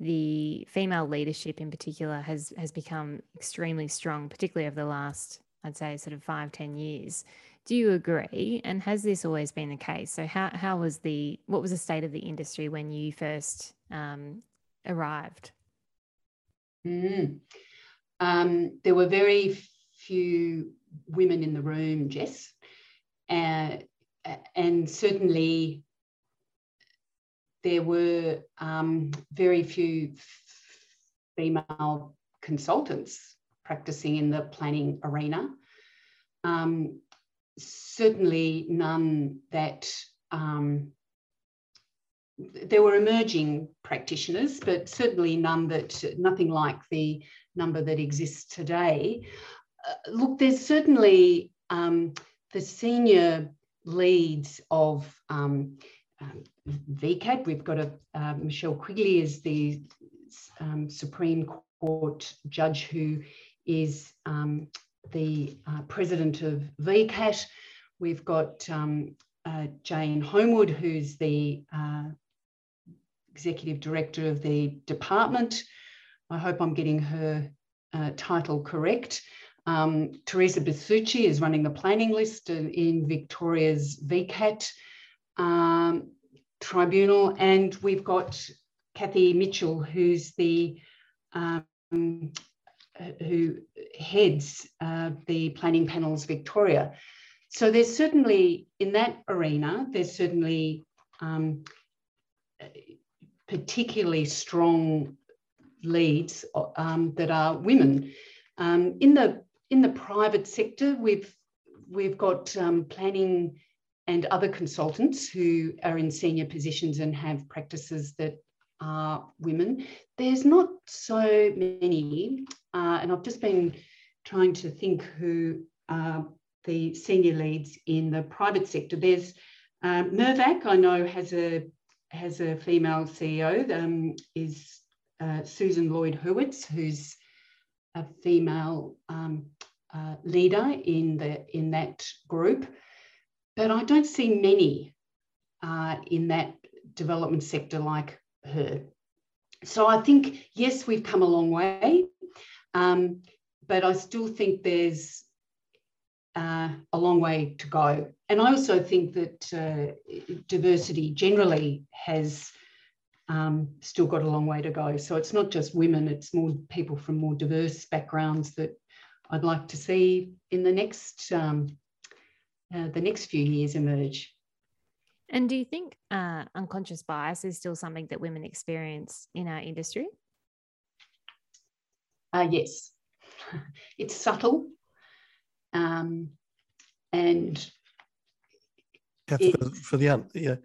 Speaker 1: the female leadership in particular has has become extremely strong, particularly over the last, I'd say, sort of five, ten years. Do you agree? And has this always been the case? So how how was the what was the state of the industry when you first um, arrived?
Speaker 2: Mm. Um, there were very few women in the room, Jess, uh, and certainly there were um, very few female consultants practicing in the planning arena. Um, certainly none that um, there were emerging practitioners, but certainly none that nothing like the number that exists today. Uh, look, there's certainly um, the senior leads of um, um, VCAT. We've got a uh, Michelle Quigley is the um, Supreme Court judge who is um, the uh, president of VCAT. We've got um, uh, Jane Homewood, who's the uh, executive director of the department. I hope I'm getting her uh, title correct. Um, Teresa Basucci is running the planning list in Victoria's VCAT um, tribunal, and we've got Kathy Mitchell, who's the um, who heads uh, the planning panels Victoria. So there's certainly in that arena, there's certainly um, particularly strong leads um, that are women. Um, in the in the private sector, we've we've got um, planning and other consultants who are in senior positions and have practices that are women. There's not so many, uh, and I've just been trying to think who are the senior leads in the private sector. There's um, Mirvac, I know has a has a female CEO. Um, is uh, Susan Lloyd Hurwitz, who's a female um, uh, leader in the in that group but I don't see many uh, in that development sector like her. So I think, yes, we've come a long way, um, but I still think there's uh, a long way to go. And I also think that uh, diversity generally has um, still got a long way to go. So it's not just women, it's more people from more diverse backgrounds that I'd like to see in the next um, uh, the next few years emerge.
Speaker 1: And do you think uh, unconscious bias is still something that women experience in our industry?
Speaker 2: Uh, yes, it's subtle. Um, and
Speaker 3: for, for, the yeah,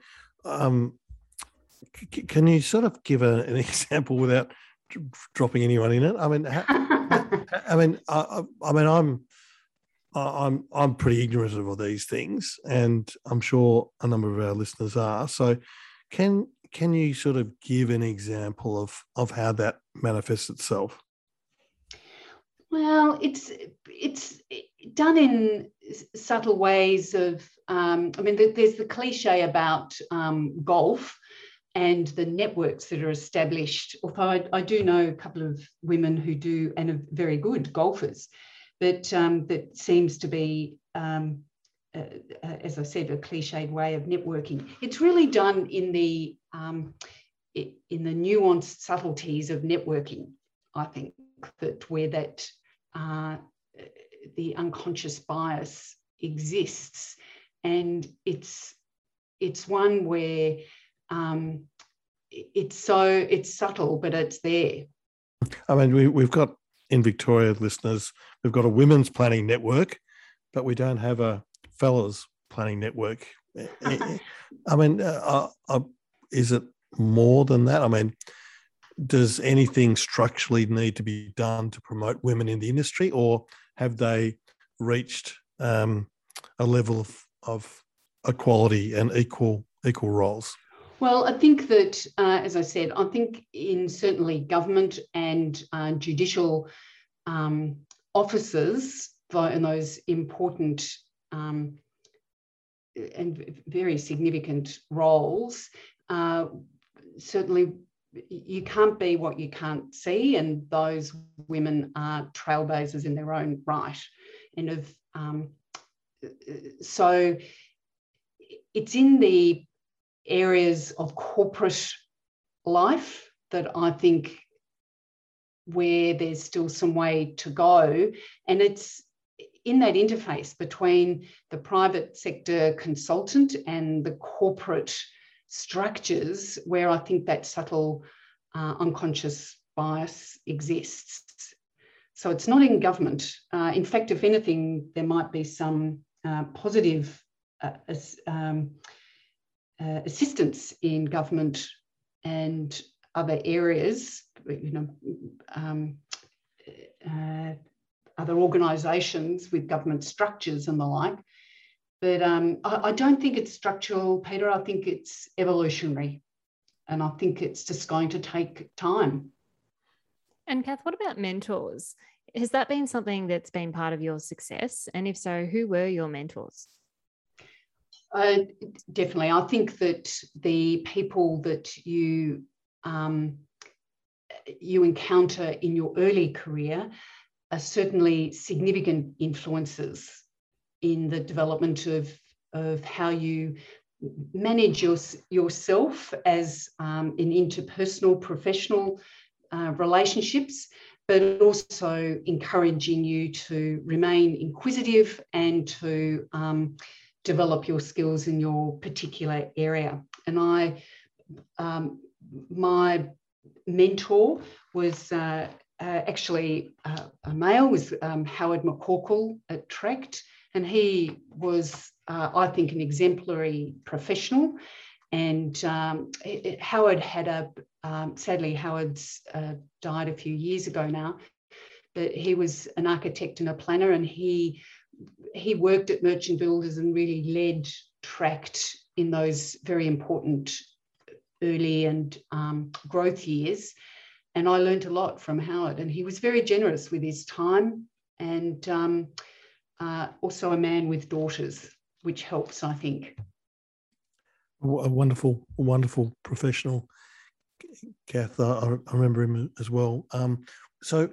Speaker 3: um, c- can you sort of give a, an example without dropping anyone in it? I mean, how, I mean, I, I mean, I'm I'm I'm pretty ignorant of all these things, and I'm sure a number of our listeners are. So, can can you sort of give an example of of how that manifests itself?
Speaker 2: Well, it's it's done in subtle ways. Of um, I mean, there's the cliche about um, golf and the networks that are established. Although I, I do know a couple of women who do and are very good golfers but um, that seems to be, uh, as I said, a cliched way of networking. It's really done in the um, in the nuanced subtleties of networking. I think that where that uh, the unconscious bias exists, and it's it's one where um, it's so it's subtle, but it's there.
Speaker 3: I mean, we, we've got in Victoria listeners, we've got a women's planning network, but we don't have a fellas planning network. I mean, uh, uh, uh, is it more than that? I mean, does anything structurally need to be done to promote women in the industry, or have they reached um, a level of, of equality and equal equal roles?
Speaker 2: Well, I think that, uh, as I said, I think in certainly government and uh, judicial um, offices in those important um, and very significant roles, uh, certainly you can't be what you can't see, and those women are trailblazers in their own right. And of um, so it's in the areas of corporate life that I think where there's still some way to go. And it's in that interface between the private sector consultant and the corporate structures where I think that subtle uh, unconscious bias exists. So it's not in government. Uh, in fact, if anything, there might be some uh, positive uh, um, uh, assistance in government and other areas, you know, um, uh, other organisations with government structures and the like. But um, I, I, don't think it's structural, Peter. I think it's evolutionary. And I think it's just going to take time.
Speaker 1: And Kath, what about mentors? Has that been something that's been part of your success? And if so, who were your mentors?
Speaker 2: Uh, definitely. I think that the people that you um, you encounter in your early career are certainly significant influences in the development of, of how you manage your, yourself as um, in interpersonal professional uh, relationships, but also encouraging you to remain inquisitive and to um, develop your skills in your particular area. And I, um, my mentor was uh, uh, actually uh, a male, was um, Howard McCorkell at Tract, and he was, uh, I think, an exemplary professional. And um, it, Howard had a, um, sadly, Howard's uh, died a few years ago now, but he was an architect and a planner, and he he worked at Merchant Builders and really led Tract in those very important early and um, growth years. And I learned a lot from Howard, and he was very generous with his time and um, uh, also a man with daughters, which helps, I think.
Speaker 3: A wonderful, wonderful professional, Kath. I, I remember him as well. Um, so,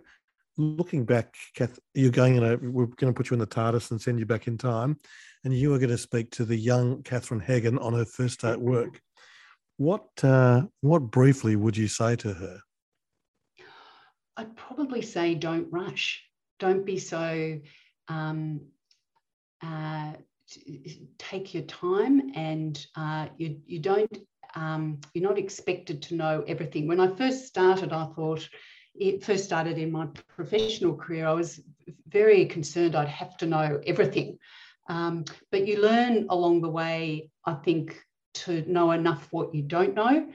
Speaker 3: looking back, Kath, you're going to, we're going to put you in the TARDIS and send you back in time, and you are going to speak to the young Catherine Heggen on her first day at work. What, uh, what briefly would you say to her?
Speaker 2: I'd probably say don't rush. Don't be so. Um, uh, take your time, and uh, you you don't. Um, you're not expected to know everything. When I first started, I thought it first started in my professional career, I was very concerned I'd have to know everything. Um, but you learn along the way, I think, to know enough what you don't know.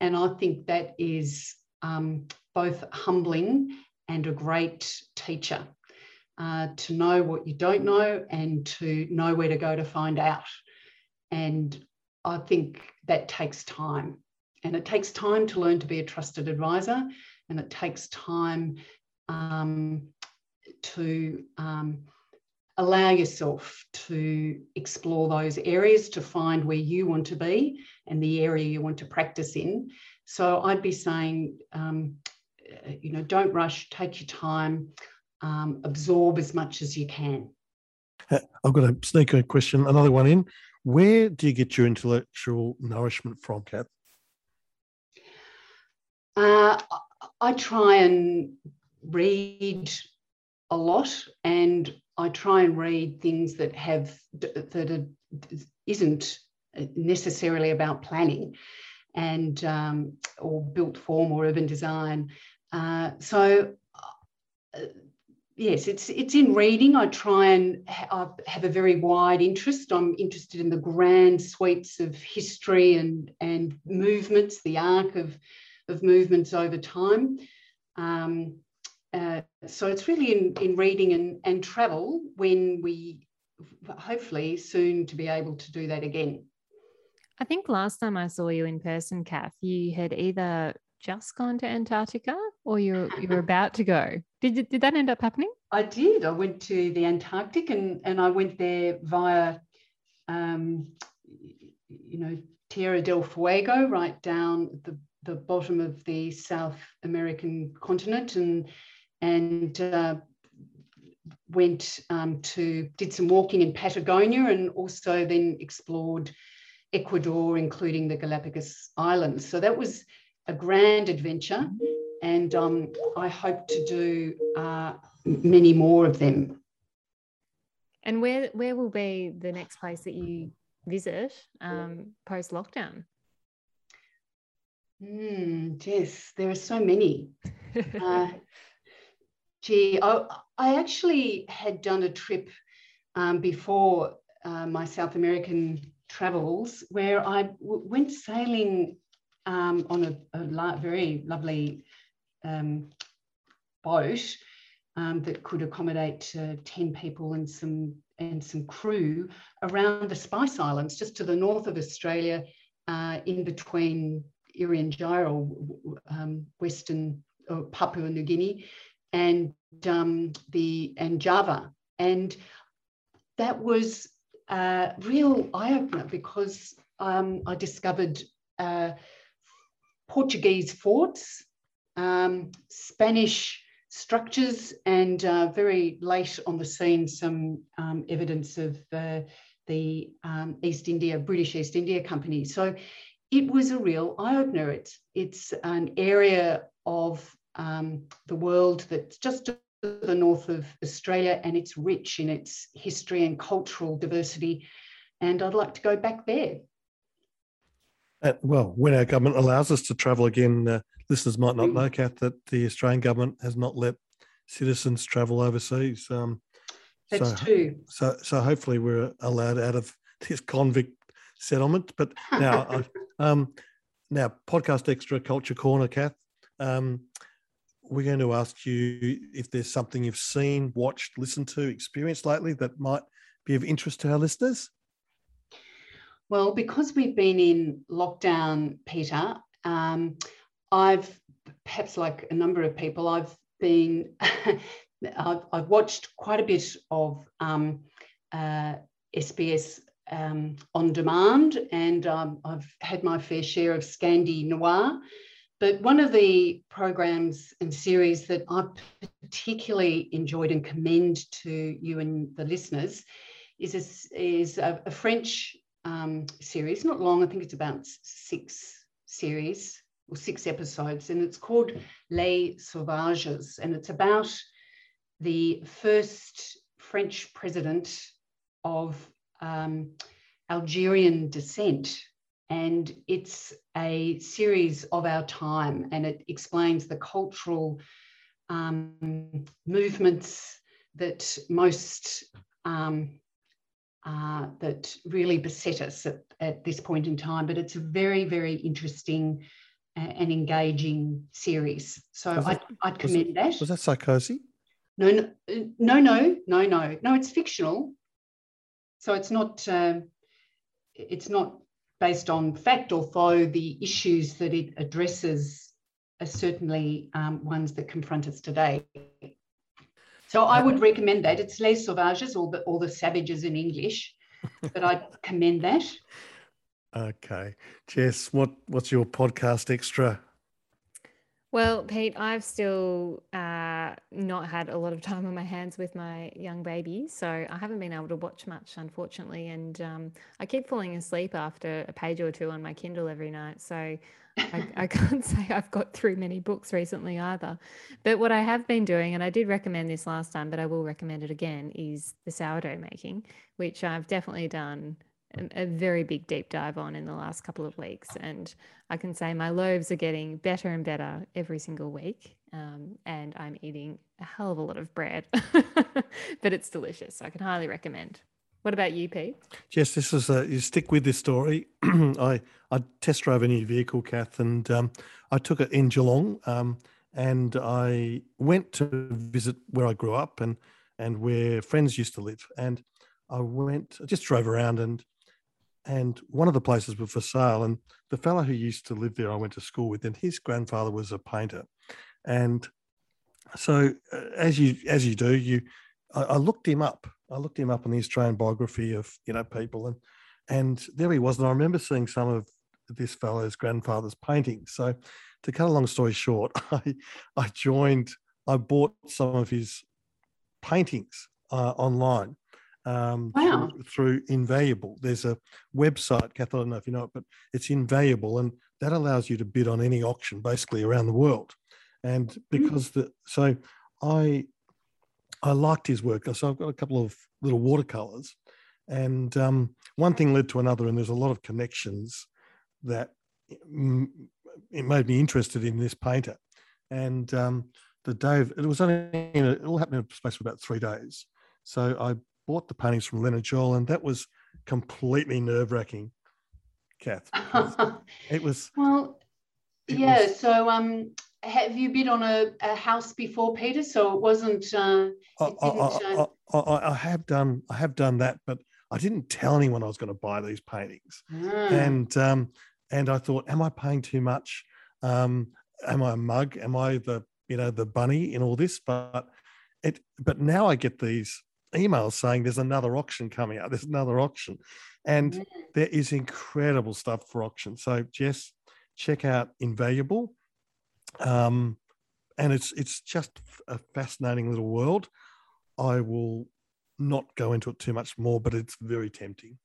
Speaker 2: And I think that is um, both humbling and a great teacher uh, to know what you don't know and to know where to go to find out. And I think that takes time. And it takes time to learn to be a trusted advisor and it takes time um, to um, allow yourself to explore those areas to find where you want to be and the area you want to practice in. So I'd be saying, um, you know, don't rush, take your time, um, absorb as much as you can.
Speaker 3: Uh, I've got a sneak question, another one in. Where do you get your intellectual nourishment from, Kath?
Speaker 2: Uh, I try and read a lot, and I try and read things that have that are, isn't necessarily about planning and um, or built form or urban design. Uh, so uh, yes, it's it's in reading. I try and ha- have a very wide interest. I'm interested in the grand sweeps of history and and movements, the arc of of movements over time. Um, uh, so it's really in, in reading and, and travel when we hopefully soon to be able to do that again.
Speaker 1: I think last time I saw you in person, Kath, you had either just gone to Antarctica or you're you're about to go. Did did that end up happening?
Speaker 2: I did. I went to the Antarctic and and I went there via, um, you know, Tierra del Fuego, right down the the bottom of the South American continent, and and uh, went um, to did some walking in Patagonia, and also then explored Ecuador, including the Galapagos Islands. So that was a grand adventure, and um, I hope to do uh, many more of them.
Speaker 1: And where where will be the next place that you visit um, post lockdown?
Speaker 2: Mm, yes, there are so many. uh, gee, I, I, actually had done a trip um, before uh, my South American travels where I w- went sailing um, on a, a la- very lovely um, boat um, that could accommodate uh, 10 people and some and some crew around the Spice Islands, just to the north of Australia, uh, in between Irian um, Western uh, Papua New Guinea, and um, the and Java, and that was a real eye opener because um, I discovered uh, Portuguese forts, um, Spanish structures, and uh, very late on the scene, some um, evidence of uh, the um, East India, British East India Company. So it was a real eye opener. It's, it's an area of um, the world that's just to the north of Australia and it's rich in its history and cultural diversity. And I'd like to go back there.
Speaker 3: Uh, well, when our government allows us to travel again, uh, listeners might not mm. know, Kath, that the Australian government has not let citizens travel overseas. Um,
Speaker 2: That's so, true.
Speaker 3: So, so hopefully we're allowed out of this convict settlement. But now, um, now podcast extra culture corner, Kath. Um, we're going to ask you if there's something you've seen, watched, listened to, experienced lately that might be of interest to our listeners.
Speaker 2: Well, because we've been in lockdown, Peter, um, I've perhaps like a number of people, I've been, I've, I've, watched quite a bit of um, uh, SBS um, on demand, and um, I've had my fair share of Scandi Noir. But one of the programs and series that I particularly enjoyed and commend to you and the listeners is a, is a, a French um, series, not long, I think it's about six series or six episodes, and it's called Les Sauvages, and it's about the first French president of um, Algerian descent. And it's a series of our time, and it explains the cultural um, movements that most um, uh, that really beset us at, at, this point in time. But it's a very, very interesting and engaging series. So I'd, I'd, commend
Speaker 3: was
Speaker 2: that.
Speaker 3: Was that Sarkozy?
Speaker 2: No, no, no, no, no, no, no. It's fictional, so it's not. Um, it's not based on fact, although the issues that it addresses are certainly um, ones that confront us today. So I would recommend that. It's Les Sauvages or the, or the Savages in English, but I commend that.
Speaker 3: Okay. Jess, what, what's your podcast extra?
Speaker 1: Well, Pete, I've still uh, not had a lot of time on my hands with my young baby, so I haven't been able to watch much, unfortunately. And um, I keep falling asleep after a page or two on my Kindle every night. So I, I can't say I've got through many books recently either. But what I have been doing, and I did recommend this last time, but I will recommend it again, is the sourdough making, which I've definitely done a very big deep dive on in the last couple of weeks. And I can say my loaves are getting better and better every single week. Um, and I'm eating a hell of a lot of bread, but it's delicious. I can highly recommend. What about you, Pete?
Speaker 3: Yes, this is a, you stick with this story. I, I test drove a new vehicle, Kath, and um, I took it in Geelong um, and I went to visit where I grew up and, and where friends used to live. And I went, I just drove around and and one of the places was for sale. And the fellow who used to live there, I went to school with, and his grandfather was a painter. And so, uh, as you as you do, you I, I, looked him up. I looked him up in the Australian biography of you know people, and and there he was. And I remember seeing some of this fellow's grandfather's paintings. So, to cut a long story short, I I joined. I bought some of his paintings uh, online um,
Speaker 2: wow.
Speaker 3: through, through, Invaluable. There's a website, Kath, I don't know if you know it, but it's Invaluable, and that allows you to bid on any auction basically around the world. And hmm. because mm. the so I I liked his work, so I've got a couple of little watercolors, and um, one thing led to another, and there's a lot of connections that it made me interested in this painter. And um, the day of, it was only it all happened in a space of about three days. So I bought the paintings from Leonard Joel, and that was completely nerve wracking. Kath, it was.
Speaker 2: Well, it yeah. Was, so, um, have you been on a, a, house before, Peter? So it wasn't. Uh, it
Speaker 3: I, I, I, I, have done. I have done that, but I didn't tell anyone I was going to buy these paintings, mm. and um, and I thought, am I paying too much? Um, am I a mug? Am I the you know the bunny in all this? But it. But now I get these emails saying there's another auction coming out. There's another auction, and mm. there is incredible stuff for auction. So Jess, check out Invaluable, um, and it's it's just a fascinating little world. I will not go into it too much more, but it's very tempting.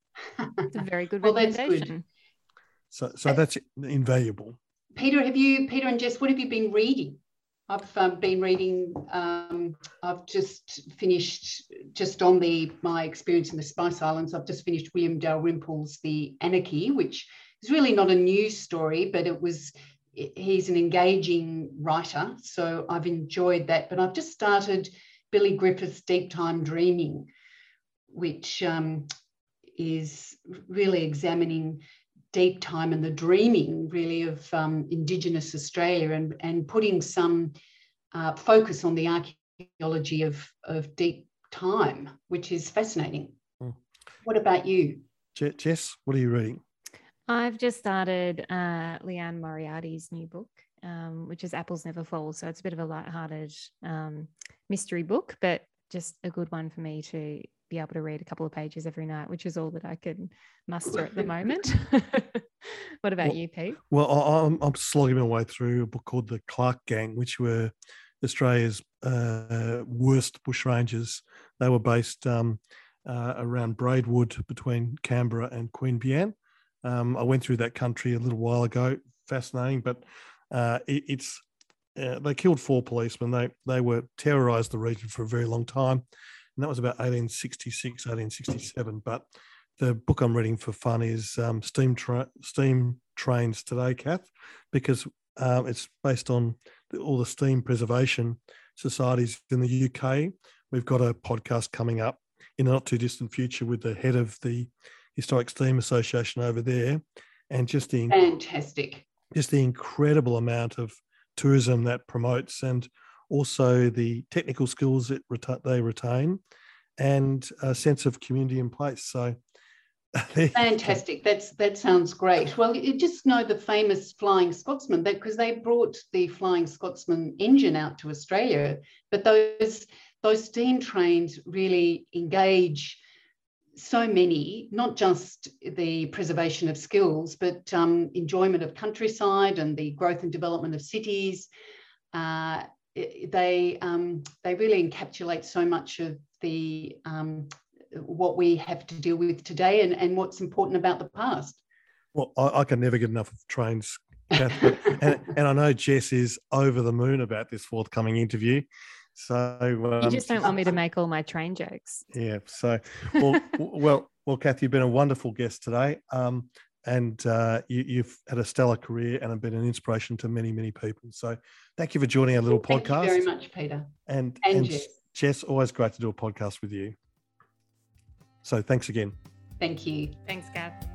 Speaker 1: it's a very good well, recommendation. That's good.
Speaker 3: So so that's invaluable.
Speaker 2: Peter, have you Peter and Jess? What have you been reading? I've um, been reading. Um, I've just finished, just on the my experience in the Spice Islands. I've just finished William Dalrymple's The Anarchy, which is really not a news story, but it was. He's an engaging writer, so I've enjoyed that. But I've just started Billy Griffiths' Deep Time Dreaming, which um, is really examining deep time and the dreaming really of um, Indigenous Australia and, and putting some uh, focus on the archaeology of, of deep time, which is fascinating. Mm. What about you?
Speaker 3: Jess, what are you reading?
Speaker 1: I've just started uh, Liane Moriarty's new book, um, which is Apples Never Fall. So it's a bit of a light-hearted um, mystery book, but just a good one for me to be able to read a couple of pages every night, which is all that I can muster at the moment. what about
Speaker 3: well,
Speaker 1: you, Pete?
Speaker 3: Well, I'm, I'm slogging my way through a book called The Clarke Gang, which were Australia's uh, worst bushrangers. They were based um, uh, around Braidwood between Canberra and Queanbeyan. Um, I went through that country a little while ago. Fascinating, but uh, it, it's uh, they killed four policemen. They they were terrorised the region for a very long time and that was about 1866, 1867. But the book I'm reading for fun is um, Steam Tra- Steam Trains Today, Kath, because um, it's based on the, all the steam preservation societies in the UK. We've got a podcast coming up in a not too distant future with the head of the Historic Steam Association over there, and just the
Speaker 2: fantastic,
Speaker 3: just the incredible amount of tourism that promotes and also the technical skills that they retain, and a sense of community in place. So
Speaker 2: fantastic. That's that sounds great. Well, you just know the famous Flying Scotsman because they brought the Flying Scotsman engine out to Australia, but those those steam trains really engage so many, not just the preservation of skills, but um, enjoyment of countryside and the growth and development of cities. Uh, they um, they really encapsulate so much of the um, what we have to deal with today and, and what's important about the past.
Speaker 3: Well, I, I can never get enough of trains, Kath, and, and I know Jess is over the moon about this forthcoming interview. So
Speaker 1: um, you just don't want me to make all my train jokes.
Speaker 3: Yeah. So well, well, well, Kathy, you've been a wonderful guest today, um, and uh, you, have had a stellar career and have been an inspiration to many, many people. So thank you for joining our little podcast.
Speaker 2: thank
Speaker 3: podcast.
Speaker 2: very much, Peter.
Speaker 3: And and, and Jess. Jess, always great to do a podcast with you. So thanks again.
Speaker 2: Thank you.
Speaker 1: Thanks, Kath.